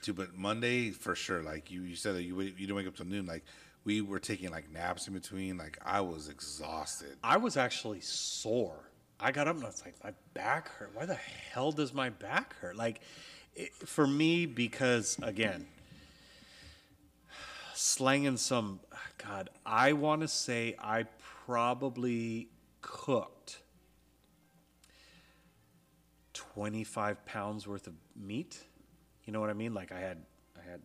dude, but monday for sure like you you said that you you didn't wake up till noon like we were taking like naps in between like i was exhausted I was actually sore. I got up and I was like, my back hurt. Why the hell does my back hurt? Like, it, for me, because again, slanging some, God, I want to say I probably cooked 25 pounds worth of meat. You know what I mean? Like I had, I had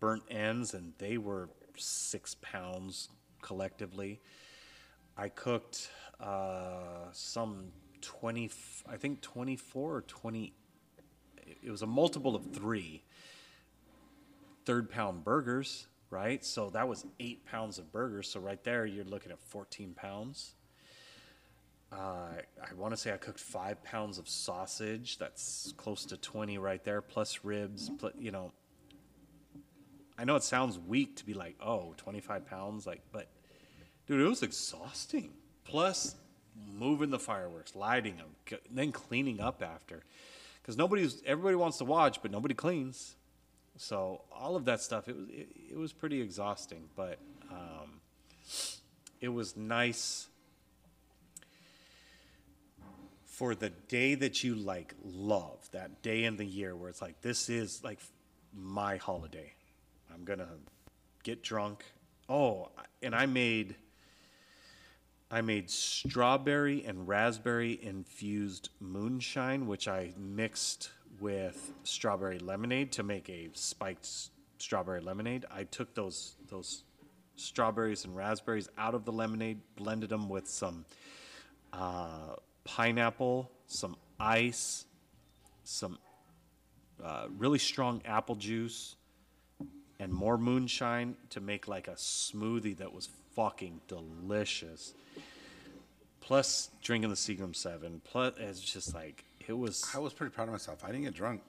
burnt ends and they were six pounds collectively. I cooked uh, some 20, I think 24 or 20, it was a multiple of three third pound burgers, right? So that was eight pounds of burgers. So right there, you're looking at 14 pounds. Uh, I want to say I cooked five pounds of sausage. That's close to 20 right there, plus ribs, pl- you know. I know it sounds weak to be like, oh, 25 pounds, like, but dude, it was exhausting. Plus, moving the fireworks, lighting them, then cleaning up after, because nobody's everybody wants to watch, but nobody cleans. So all of that stuff, it was it, it was pretty exhausting, but um, it was nice for the day that you like love that day in the year where it's like this is like my holiday. I'm gonna get drunk. Oh, and I made I made strawberry and raspberry infused moonshine, which I mixed with strawberry lemonade to make a spiked strawberry lemonade. I took those those strawberries and raspberries out of the lemonade, blended them with some uh, pineapple, some ice, some uh, really strong apple juice, and more moonshine to make like a smoothie that was fucking delicious. Plus drinking the Seagram Seven. Plus, it's just like It was. I was pretty proud of myself. I didn't get drunk.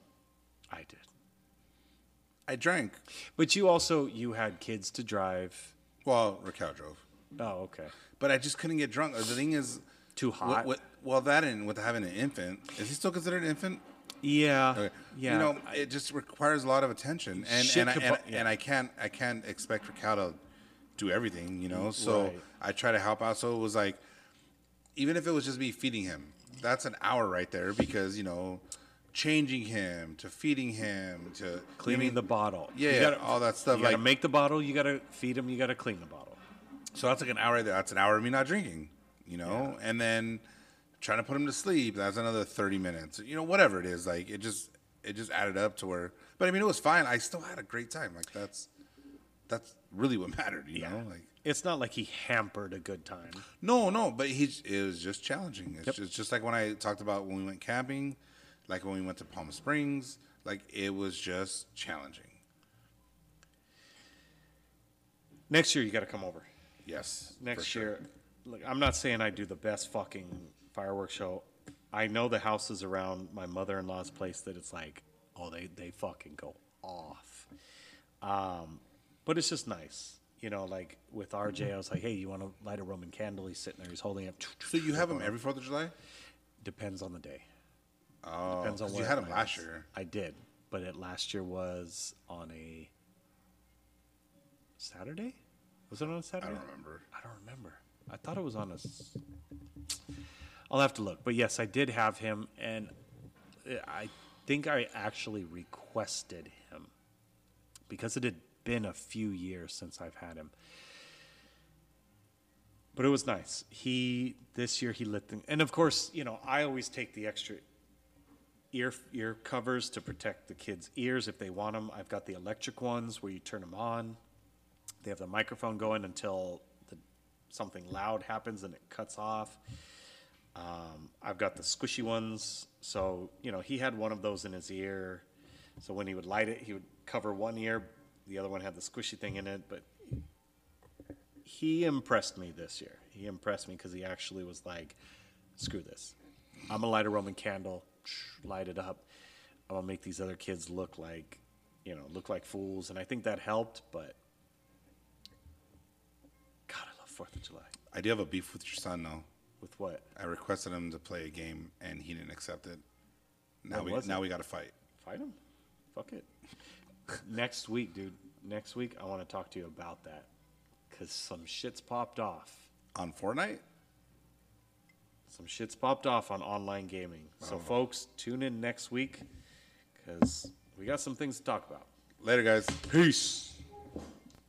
I did. I drank. But you also you had kids to drive. Well, Raquel drove, Oh, okay. but I just couldn't get drunk. The thing is, Too hot. with- well, that and with having an infant, is he still considered an infant? yeah. Okay. Yeah. You know, it just requires a lot of attention, and Shit and I, and, yeah. and I can't I can't expect Raquel to do everything. You know, so Right. I try to help out. So it was like, even if it was just me feeding him, that's an hour right there because you know, changing him to feeding him to cleaning I mean, the bottle. Yeah, You yeah, gotta- all that stuff. You gotta Like, make the bottle. You gotta feed him. You gotta clean the bottle. so that's like an hour right there. That's an hour of me not drinking, you know, and then trying to put him to sleep. That's another thirty minutes. You know, whatever it is. Like it just it just added up to where. But I mean, it was fine. I still had a great time. Like that's that's really what mattered. You know, like It's not like he hampered a good time. no, no. But he it was just challenging. It's just, just like when I talked about when we went camping, like when we went to Palm Springs. Like it was just challenging. Next year, you gotta come over. Yes. Next sure. year, look, I'm not saying I do the best fucking fireworks show. I know the houses around my mother-in-law's place that it's like, oh, they they fucking go off. Um, but it's just nice, you know. Like with RJ, I was like, hey, you want to light a Roman candle? He's sitting there, he's holding up. So you have them every Fourth of July? Depends on the day. Oh, Depends on 'cause you where had it them last lands. year. I did, but it last year was on a Saturday. Was it on a I Saturday? I don't remember. I don't remember. I thought it was on a. I'll have to look, but yes, I did have him, and uh, I think I actually requested him because it had been a few years since I've had him. But it was nice. He this year he lit them, and of course, you know, I always take the extra ear ear covers to protect the kids' ears if they want them. I've got the electric ones where you turn them on. They have the microphone going until the, something loud happens and it cuts off. Um, I've got the squishy ones, so you know he had one of those in his ear. So when he would light it, he would cover one ear, the other one had the squishy thing in it. But he impressed me this year. He impressed me because he actually was like, "Screw this, I'm gonna light a Roman candle, light it up. I'm gonna make these other kids look like, you know, look like fools." And I think that helped. But Fourth of July. I do have a beef with your son though. With what? I requested him to play a game and he didn't accept it. Now What we was now it? we got to fight. Fight him. Fuck it. Next week, dude. Next week, I want to talk to you about that because some shit's popped off. On Fortnite? Some shit's popped off on online gaming. So, oh. folks, tune in next week because we got some things to talk about. Later guys. Peace.